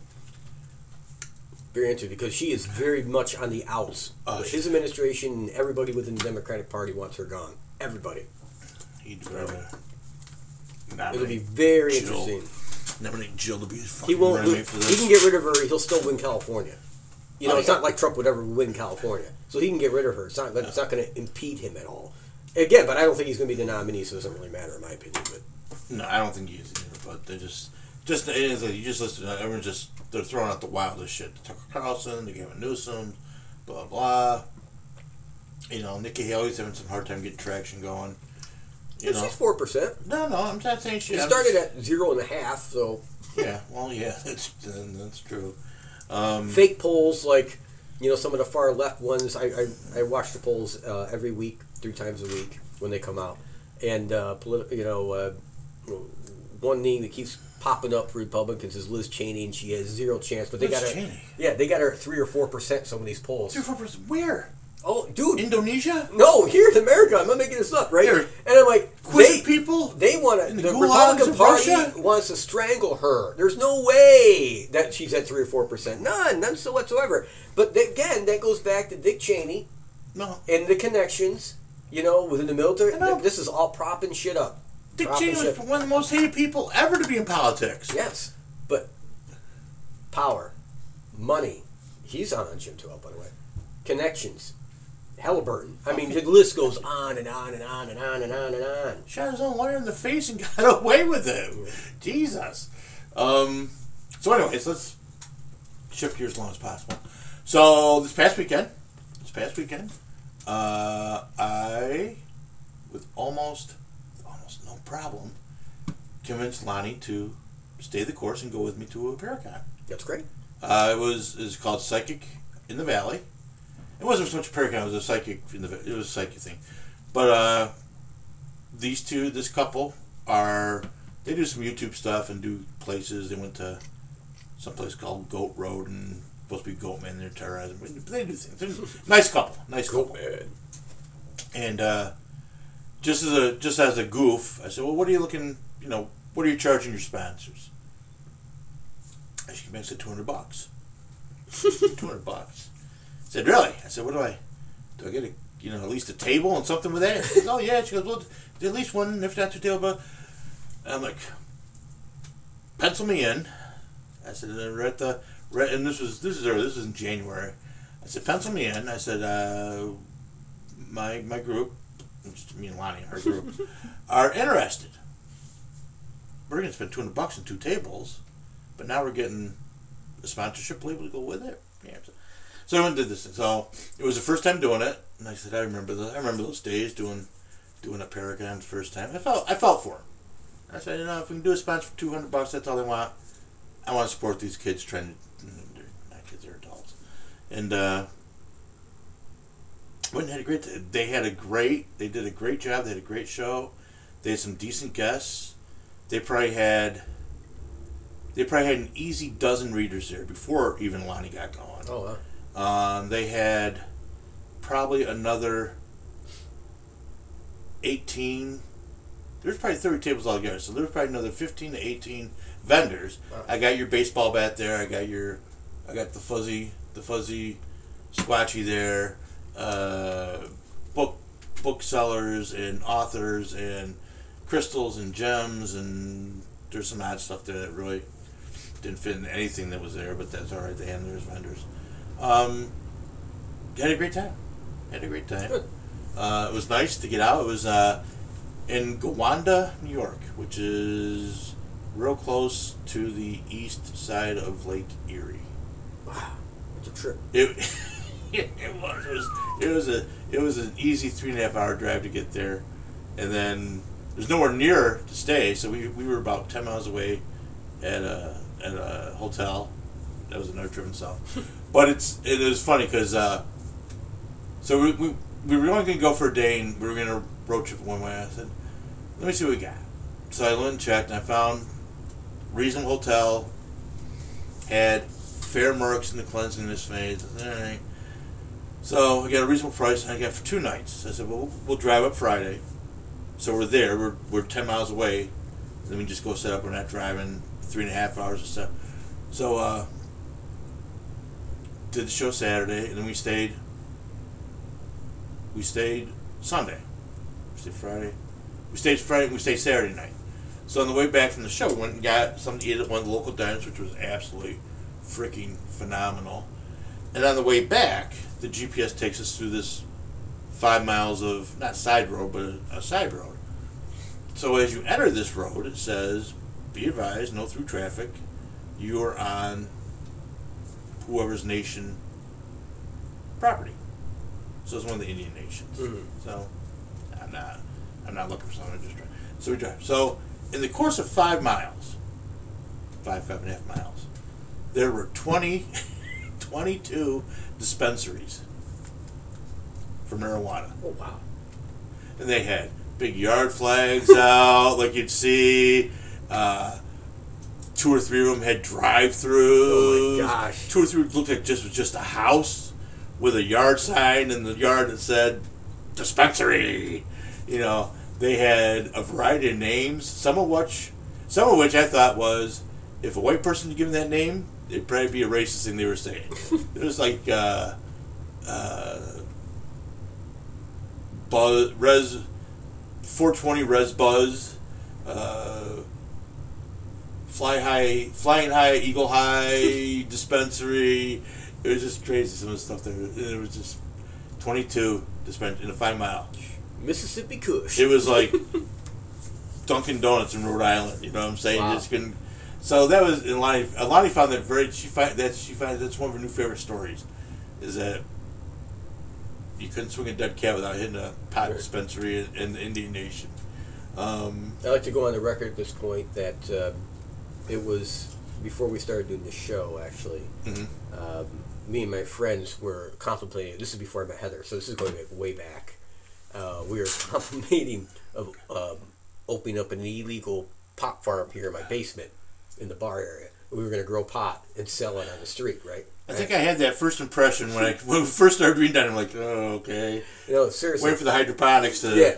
Very interesting because she is very much on the outs. Oh, His administration and everybody within the Democratic Party wants her gone. Everybody. He'd rather It'll be very Jill. interesting. nominate Jill to be his He fucking won't. running mate for He can get rid of her. He'll still win California. You know, Oh, it's not like Trump would ever win California, so he can get rid of her. It's not. It's not going to impede him at all. Again, but I don't think he's going to be the nominee, so it doesn't really matter in my opinion. But No, I don't think he is either. But they just, just it is like you just listen. to uh, Everyone's just they're throwing out the wildest shit. Tucker Carlson, the Gavin Newsom, blah blah. You know, Nikki Haley's having some hard time getting traction going. You it's know, just four percent. no, no, I'm not saying shit. He I'm started just- at zero and a half, so yeah, well, yeah, that's that's true. Um, fake polls like you know some of the far left ones. I I, I watch the polls uh, every week, three times a week when they come out, and uh, politi- you know uh, one name that keeps popping up for Republicans is Liz Cheney, and she has zero chance. But they Liz got her, Cheney? yeah, they got her at three or four percent. Some of these polls. three or four percent. Where? Oh, dude, Indonesia? no, here in America, I'm not making this up, right? Here. And I'm like, Quiz they, people? they want to. The, the Republican Party Russia? wants to strangle her. There's no way that she's at three or four percent. None, none so whatsoever. But again, that goes back to Dick Cheney No. and the connections. You know, within the military. This is all propping shit up. Dick Propping Cheney was one of the most hated people ever to be in politics. Yes, but power, money. He's on on Jim Twelve, by the way. Connections. Halliburton. I mean, the list goes on and on and on and on and on and on. shot his own lawyer in the face and got away with it. Jesus. Um, so, anyways, let's shift gears as long as possible. So, this past weekend, this past weekend, uh, I, with almost, almost no problem, convinced Lonnie to stay the course and go with me to a Paracon. That's great. Uh, it was is called Psychic in the Valley. It wasn't so much Paracon; it was a psychic in the it was a psychic thing. But uh, these two, this couple, are they do some YouTube stuff and do places. They went to some place called Goat Road and supposed to be goat men. They're terrorizing. But They do things. Nice couple. Nice couple. man. And uh, just as a just as a goof, I said, "Well, what are you looking? You know, what are you charging your sponsors?" And she back and said, 200 bucks." 200 bucks. Said, "Really?" I said, "What do I? Do I get a you know at least a table and something with that?" She goes, "Oh yeah." She goes, "Well, at least one, if not two table." But and I'm like, "Pencil me in." I said, uh, "Right the right," and this was this is this is in January. I said, "Pencil me in." I said, uh, "My my group, just me and Lonnie, our group, are interested. We're to spend two hundred bucks on two tables, but now we're getting a sponsorship label to go with it." Yeah. So, so I went and did this. thing. So it was the first time doing it, and I said, "I remember the I remember those days doing doing a Paracon the first time. I felt I felt for him. I said, you know, if we can do a sponsor for two hundred bucks, that's all they want. I want to support these kids trying to. Not kids; they're adults, and." uh went had a great. They had a great. They did a great job. They had a great show. They had some decent guests. They probably had. They probably had an easy dozen readers there before even Lonnie got going. Oh. Um, they had probably another 18. There's probably 30 tables altogether, so there's probably another 15 to 18 vendors. Wow. I got your baseball bat there. I got your, I got the fuzzy, the fuzzy, squatchy there. Uh, book booksellers and authors and crystals and gems and there's some odd stuff there that really didn't fit in anything that was there, but that's all right. They had their vendors. Um, had a great time. Had a great time. Uh, it was nice to get out. It was uh, in Gowanda, New York, which is real close to the east side of Lake Erie. Wow, it's a trip. It, it was. It was. It was a. It was an easy three and a half hour drive to get there, and then there's nowhere near to stay. So we, we were about ten miles away, at a at a hotel. That was another trip itself, but it's it was funny because uh, so we, we we were only gonna go for a day and we were gonna road trip one way. I said, let me see what we got. So I went and checked and I found reasonable hotel. Had fair marks in the cleanliness phase. All right. So I got a reasonable price, and I got for two nights. I said, "Well, we'll, drive up Friday." So we're there. We're, we're ten miles away. Then we just go set up. We're not driving three and a half hours or so. So uh, did the show Saturday, and then we stayed. We stayed Sunday. We stayed Friday. We stayed Friday. We stayed Saturday night. So on the way back from the show, we went and got something to eat at one of the local diners, which was absolutely freaking phenomenal. And on the way back, the GPS takes us through this five miles of not side road, but a, side road. So as you enter this road, it says, "Be advised, no through traffic. You are on whoever's nation property." So it's one of the Indian nations. Mhm. So I'm not, I'm not looking for something. I'm just. So we drive. So in the course of five miles, five five and a half miles, there were 20, 22 dispensaries for marijuana Oh wow. and they had big yard flags out, like you'd see. Uh, two or three of them had drive-throughs. Oh my gosh. Two or three looked like just was just a house with a yard sign in the yard that said dispensary. You know, they had a variety of names. Some of which, some of which I thought was, if a white person had given that name, it'd probably be a racist thing they were saying. it was like. Uh, uh, Buzz, Res, 420 Res Buzz, uh, Fly High, Flying High, Eagle High Dispensary. It was just crazy some of the stuff there. It was just 22 dispensary in a five mile. Mississippi Kush. It was like Dunkin' Donuts in Rhode Island. You know what I'm saying? Wow. Just couldn't. So that was and Lonnie. uh, Lonnie found that very. She find that she found that's one of her new favorite stories, is that you couldn't swing a dead cat without hitting a pot Right. dispensary in, in the Indian Nation. Um, I like to go on the record at this point that um, it was before we started doing the show. Actually, mhm. um, me and my friends were contemplating. This is before I met Heather, so this is going way back. Uh, we were contemplating of um, opening up an illegal pot farm here in my basement in the bar area. We were going to grow pot and sell it on the street, right? I think I had that first impression when I when we first started reading that. I'm like, oh, okay. you know, seriously. Waiting for the hydroponics to. Yeah.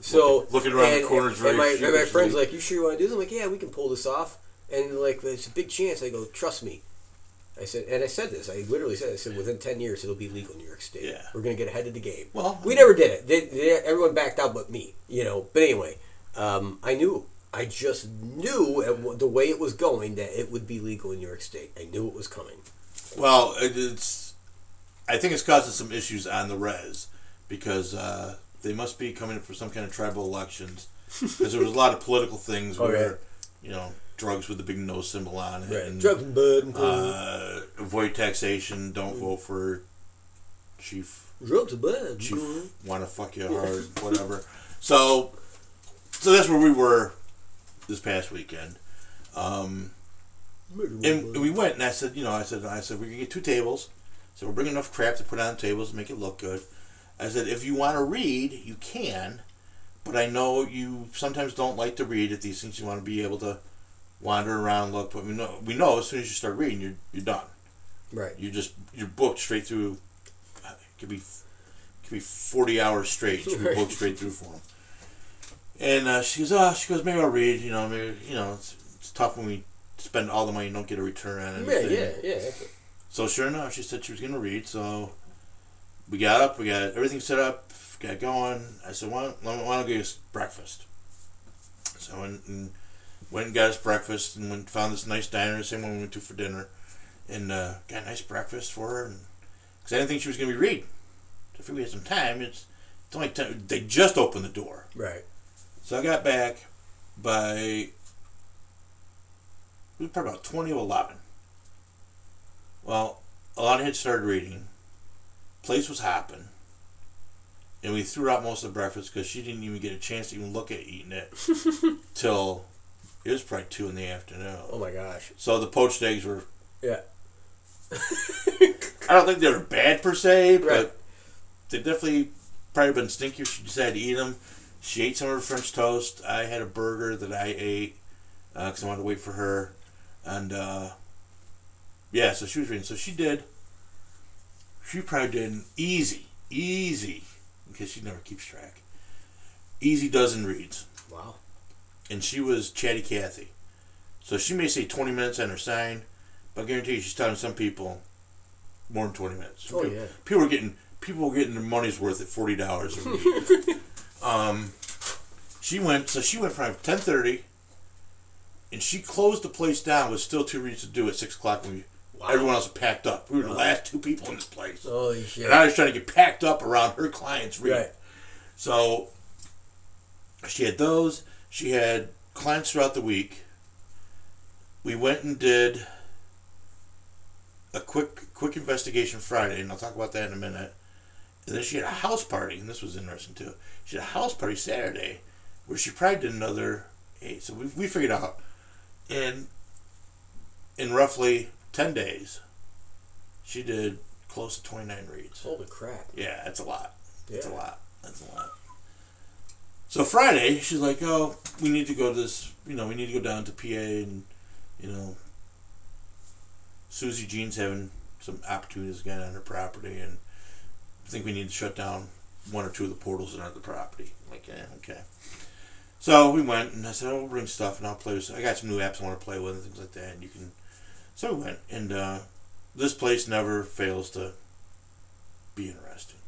So Looking- looking around the corners and, my, and my sheepishly. friends like, you sure you want to do this? I'm like, yeah, we can pull this off. And like, there's a big chance. I go, trust me. I said, and I said this. I literally said, I said, within ten years, it'll be legal in New York State. Yeah. we're gonna get ahead of the game. Well, we never did it. They, they, everyone backed out, but me. You know. But anyway, um, I knew. I just knew at w- the way it was going that it would be legal in New York State. I knew it was coming. Well, it's. I think it's causing some issues on the res because uh, they must be coming for some kind of tribal elections because there was a lot of political things Okay. where, you know, drugs with the big no symbol on it, and Drugs and bud and uh, avoid taxation, don't vote for chief drugs and bud. chief want to fuck you hard, whatever. So, so that's where we were this past weekend. Um, and we went, and I said, you know, I said, I said, we're gonna get two tables. So we're bringing enough crap to put on the tables to make it look good. I said, if you want to read, you can, but I know you sometimes don't like to read at these things. You want to be able to wander around, look. But we know, we know, as soon as you start reading, you're you're done. Right. You just you're booked straight through. It could be, could be forty hours straight. You Right. booked straight through for them. And uh, she goes, oh, she goes, maybe I'll read. You know, maybe you know, it's, it's tough when we spend all the money and don't get a return on it. Yeah, yeah, yeah. So sure enough, she said she was going to read. So we got up, we got everything set up, got going. I said, why, don't- why don't I get breakfast? So went and, went and got us breakfast and went, found this nice diner, the same one we went to for dinner, and uh, got a nice breakfast for her. Because I didn't think she was going to be reading. So if we had some time, it's, it's only time, they just opened the door. Right. So I got back by it was probably about twenty to eleven. Well, Alana had started reading. Place was hopping. And we threw out most of the breakfast because she didn't even get a chance to even look at eating it till it was probably two in the afternoon. Oh my gosh. So the poached eggs were Yeah. I don't think they were bad per se, but Right. they definitely probably been stinky she decided to eat them. She ate some of her French toast. I had a burger that I ate because I wanted to wait for her, and uh, yeah, so she was reading. So she did. She probably did an easy, easy, because she never keeps track. Easy dozen reads, Wow. And she was chatty Cathy. So she may say twenty minutes on her sign, but I guarantee you she's telling some people more than twenty minutes. Oh, people, yeah. people were getting people were getting their money's worth at forty dollars um, she went so she went from ten thirty, and she closed the place down with still two reads to do at six o'clock when we, Wow. everyone else had packed up. We were the last two people in this place, Holy shit. and I was trying to get packed up around her clients' reading. Right. So she had those. She had clients throughout the week. We went and did a quick quick investigation Friday, and I'll talk about that in a minute. And then she had a house party, and this was interesting too. She had a house party Saturday, where she probably did another eight. So we, we figured out in in roughly ten days, she did close to twenty nine reads. Holy crap. Yeah, that's a lot. That's a lot. That's a lot. So Friday, she's like, "Oh, we need to go to this. You know, we need to go down to PA, and you know, Susie Jean's having some opportunities again on her property, and I think we need to shut down one or two of the portals that are on the property." I'm like, yeah, okay. So we went, and I said, "Oh, we'll bring stuff, and I'll play with. I got some new apps I want to play with, and things like that, and you can." So we went, and uh, this place never fails to be interesting.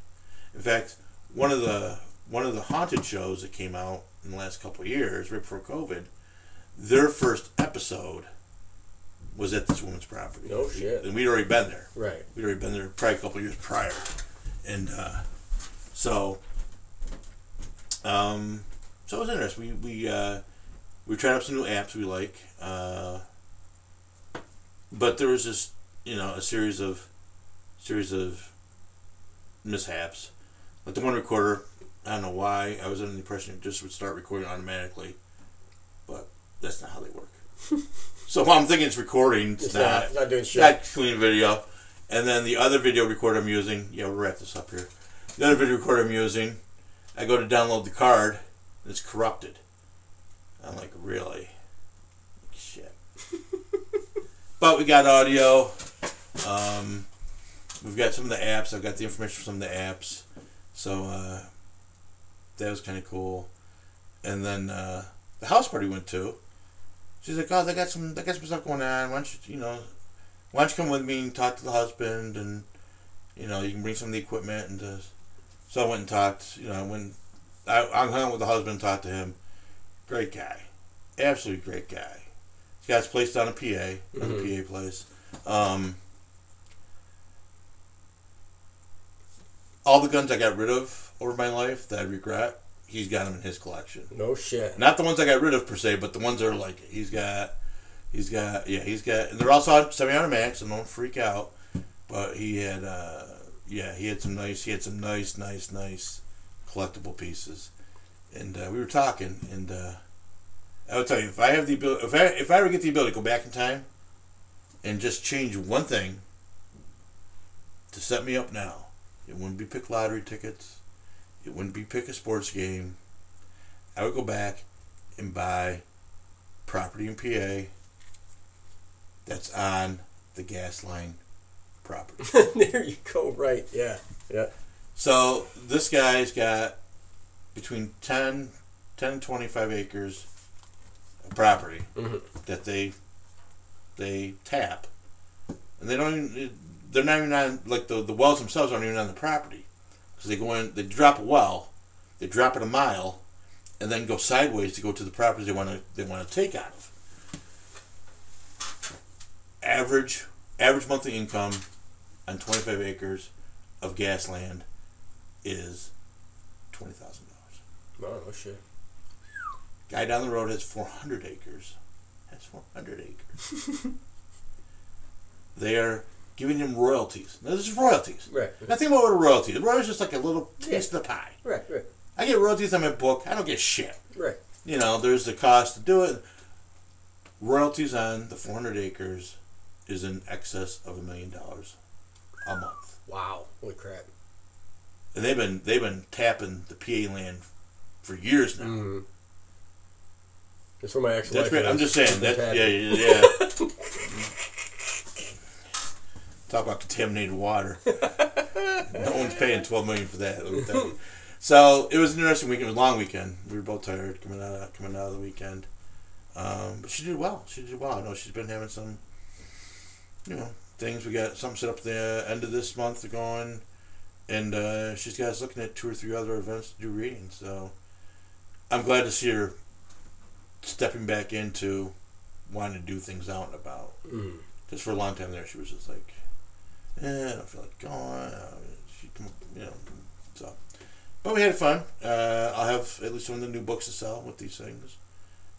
In fact, one of the one of the haunted shows that came out in the last couple of years, right before COVID, their first episode was at this woman's property. Oh shit. And we'd already been there. Right. We'd already been there probably a couple of years prior, and uh, so um, so it was interesting. We we uh, we tried out some new apps we like, uh, but there was just you know a series of series of mishaps. Like the one recorder, I don't know why. I was under the impression it just would start recording automatically, but that's not how they work. so I'm thinking it's recording. It's, It's not. not, not doing shit. Not clean video. And then the other video recorder I'm using, yeah, we'll wrap this up here. The other video recorder I'm using, I go to download the card, and it's corrupted. I'm like, really? Shit. but we got audio. Um, we've got some of the apps. I've got the information from some of the apps. So uh, that was kind of cool. And then uh, the house party went to. She's like, oh, they got some, they got some stuff going on. Why don't you, you know, why don't you come with me and talk to the husband and you know you can bring some of the equipment and uh, so I went and talked you know when I, I hung out with the husband and talked to him great guy absolutely great guy he's got his place down in PA another PA place um, all the guns I got rid of over my life that I regret he's got them in his collection No shit. not the ones I got rid of per se, but the ones that are like he's got, he's got, yeah, he's got. And they're also semi-automatic, so don't freak out. But he had, uh, yeah, he had some nice, he had some nice, nice, nice collectible pieces. And uh, we were talking, and uh, I would tell you, if I have the ability, if I if I ever get the ability to go back in time, and just change one thing to set me up now, it wouldn't be pick lottery tickets. It wouldn't be pick a sports game. I would go back and buy property in PA that's on the gas line property. there you go. Right. Yeah. Yeah. so this guy's got between 10 10, 25 acres of property Mhm. that they they tap, and they don't even they're not even on like the the wells themselves aren't even on the property because they go in they drop a well, they drop it a mile, and then go sideways to go to the properties they want to they want to take out of. Average average monthly income on 25 acres of gas land is twenty thousand dollars. Oh, shit. Guy down the road has 400 acres. Has 400 acres. they are giving him royalties. Now, this is royalties. Right. Nothing about what a royalty. The royalty is just like a little taste of the pie. Right, right, I get royalties on my book. I don't get shit. right. You know, there's the cost to do it. Royalties on the 400 acres is in excess of a million dollars a month. Wow. Holy crap. And they've been they've been tapping the PA land for years now. Mm. That's where my ex That's great. I'm just saying that. Yeah, yeah, yeah. Talk about contaminated water. no one's paying twelve million for that. let me tell you. So it was an interesting weekend. It was a long weekend. We were both tired coming out of, coming out of the weekend. Um, but she did well. She did well. I know she's been having some, you know, things. We got something set up at the end of this month going, and uh, she's got us looking at two or three other events to do readings. So I'm glad to see her stepping back into wanting to do things out and about. Mm. Just for a long time there, she was just like, I feel like going. She come, you know, so. But we had fun. Uh, I'll have at least one of the new books to sell with these things.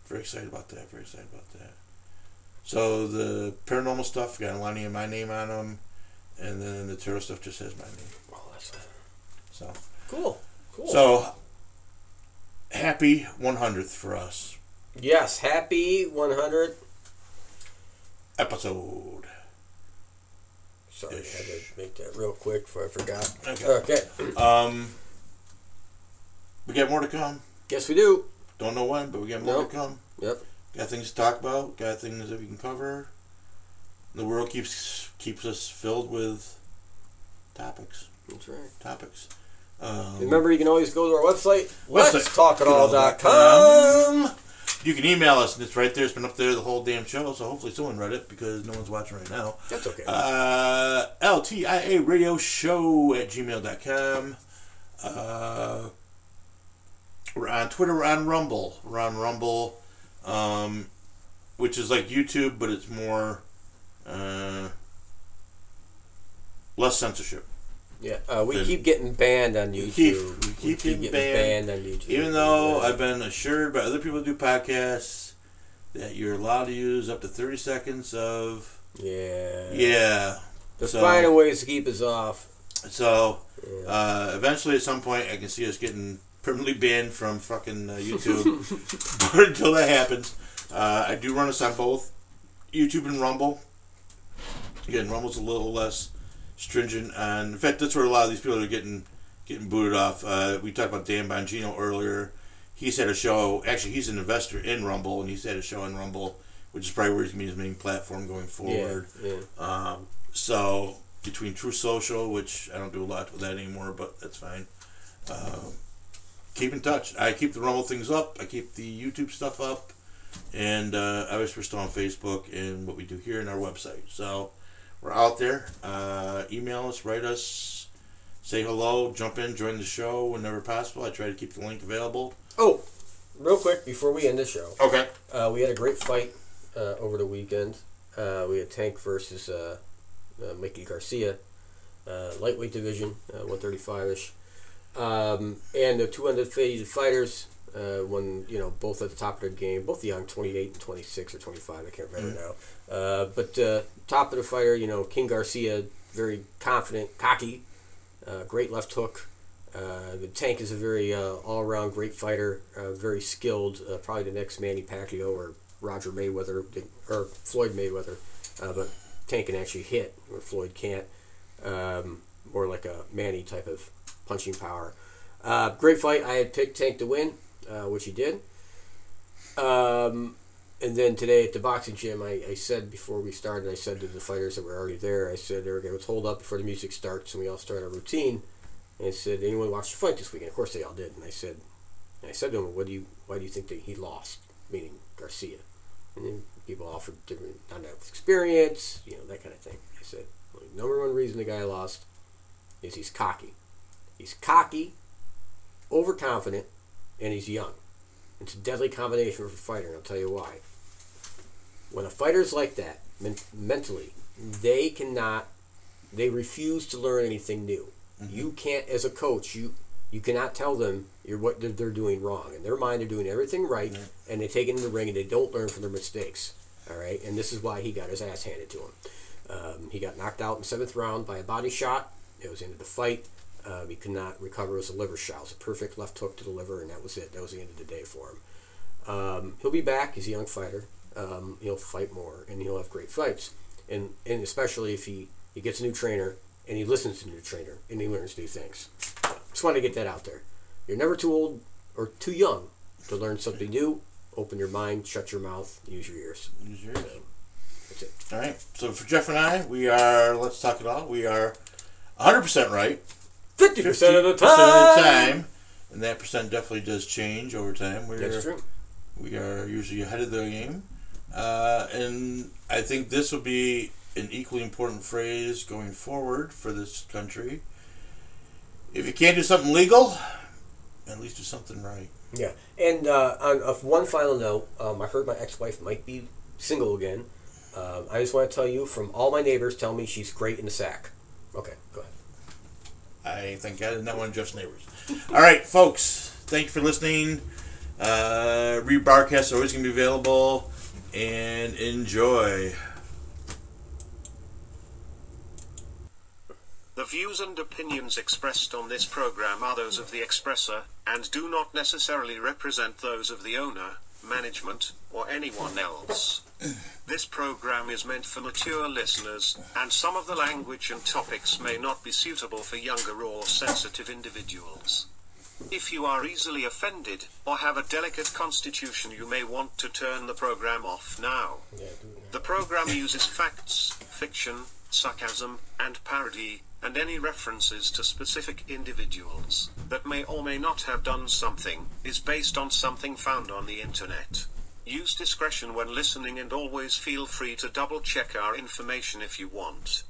Very excited about that. Very excited about that. So the paranormal stuff got Lonnie and my name on them, and then the tarot stuff just has my name. Oh, that's So, cool. Cool. so happy 100th for us yes, happy 100. episode. Sorry, I had to make that real quick before I forgot. Okay. Okay. Um, we got more to come. Yes, we do. Don't know when, but we got more Nope. to come. Yep. Got things to talk about. Got things that we can cover. The world keeps keeps us filled with topics. That's right. Topics. Um, Remember, you can always go to our website, website, letstalkitall.com. You can email us, and it's right there. It's been up there the whole damn show, so hopefully someone read it because no one's watching right now. That's okay. Uh, LTIA radio show at gmail.com. Uh, we're on Twitter, we're on Rumble. We're on Rumble, um, which is like YouTube, but it's more, uh, less censorship. Yeah, uh, we keep getting banned on YouTube. keep- We- we keep getting banned. on YouTube. Even though Yeah. I've been assured by other people who do podcasts that you're allowed to use up to 30 seconds of, yeah, yeah. they're so- finding ways to keep us off. So, Yeah. Uh, eventually, at some point, I can see us getting permanently banned from fucking uh, YouTube. but until that happens, uh, I do run us on both YouTube and Rumble. Again, Rumble's a little less stringent, and in fact, that's where a lot of these people are getting getting booted off. Uh, we talked about Dan Bongino earlier. He's had a show. Actually, he's an investor in Rumble, and he's had a show in Rumble, which is probably where he's going to be his main platform going forward. yeah, yeah. Um, so between Truth Social, which I don't do a lot with that anymore, but that's fine. Um, keep in touch. I keep the Rumble things up. I keep the YouTube stuff up, and uh, obviously we're still on Facebook and what we do here in our website. So we're out there. Uh, email us, write us, say hello, jump in, join the show whenever possible. I try to keep the link available. Oh, real quick before we end the show, Okay. uh, we had a great fight uh, over the weekend. Uh, we had Tank versus uh, uh, Mickey Garcia, uh, lightweight division, uh, 135 ish. Um, and the two undefeated fighters, uh, when you know both at the top of their game, both young, 28 and 26 or 25, I can't remember now. Uh, but uh, top of the fighter, you know, King Garcia, very confident, cocky, uh, great left hook. Uh, the Tank is a very uh, all-around great fighter, very skilled. Probably the next Manny Pacquiao or Roger Mayweather or Floyd Mayweather, but Tank can actually hit where Floyd can't. Um, more like a Manny type of punching power. Great fight. I had picked Tank to win, which he did. Um, and then today at the boxing gym, I, I said before we started, I said to the fighters that were already there, I said going to hold up before the music starts and we all start our routine. And I said, anyone watch the fight this weekend? Of course they all did. And I said, And I said to him, "What do you? Why do you think that he lost?" Meaning Garcia. And then people offered different, not enough experience, you know, that kind of thing. I said, well, number one reason the guy lost is he's cocky. He's cocky, overconfident, and he's young. It's a deadly combination for a fighter, and I'll tell you why. When a fighter's like that, men- mentally, they cannot, they refuse to learn anything new. You can't, as a coach, you you cannot tell them you're what they're, they're doing wrong. In their mind, they're doing everything right, and they take it in the ring and they don't learn from their mistakes. All right, and this is why he got his ass handed to him. Um, he got knocked out in seventh round by a body shot. It was the end of the fight. Um, he could not recover. It was a liver shot. It was a perfect left hook to the liver, and that was it. That was the end of the day for him. Um, he'll be back. He's a young fighter. Um, he'll fight more, and he'll have great fights. And and especially if he, he gets a new trainer and he listens to the new trainer and he learns new things. Just want to get that out there. You're never too old or too young to learn something new. Open your mind, shut your mouth, use your ears. Use yours. That's it. All right. So for Jeff and I, we are. Let's talk it all. We are 100 percent right. Fifty percent of the time. of the time, and that percent definitely does change over time. We're, That's true. We are usually ahead of the game, uh, and I think this will be an equally important phrase going forward for this country. If you can't do something legal, at least do something right. Yeah, and uh, on one final note, um, I heard my ex-wife might be single again. Um, I just want to tell you, from all my neighbors, tell me she's great in the sack. Okay, go ahead. I think God I'm not one of Jeff's neighbors. All right, folks. Thank you for listening. Uh, rebroadcasts are always going to be available, and enjoy. The views and opinions expressed on this program are those of the expresser, and do not necessarily represent those of the owner, management, or anyone else. This program is meant for mature listeners, and some of the language and topics may not be suitable for younger or sensitive individuals. If you are easily offended, or have a delicate constitution, you may want to turn the program off now. Yeah, the program uses facts, fiction, sarcasm, and parody, and any references to specific individuals that may or may not have done something is based on something found on the internet. Use discretion when listening and always feel free to double check our information if you want.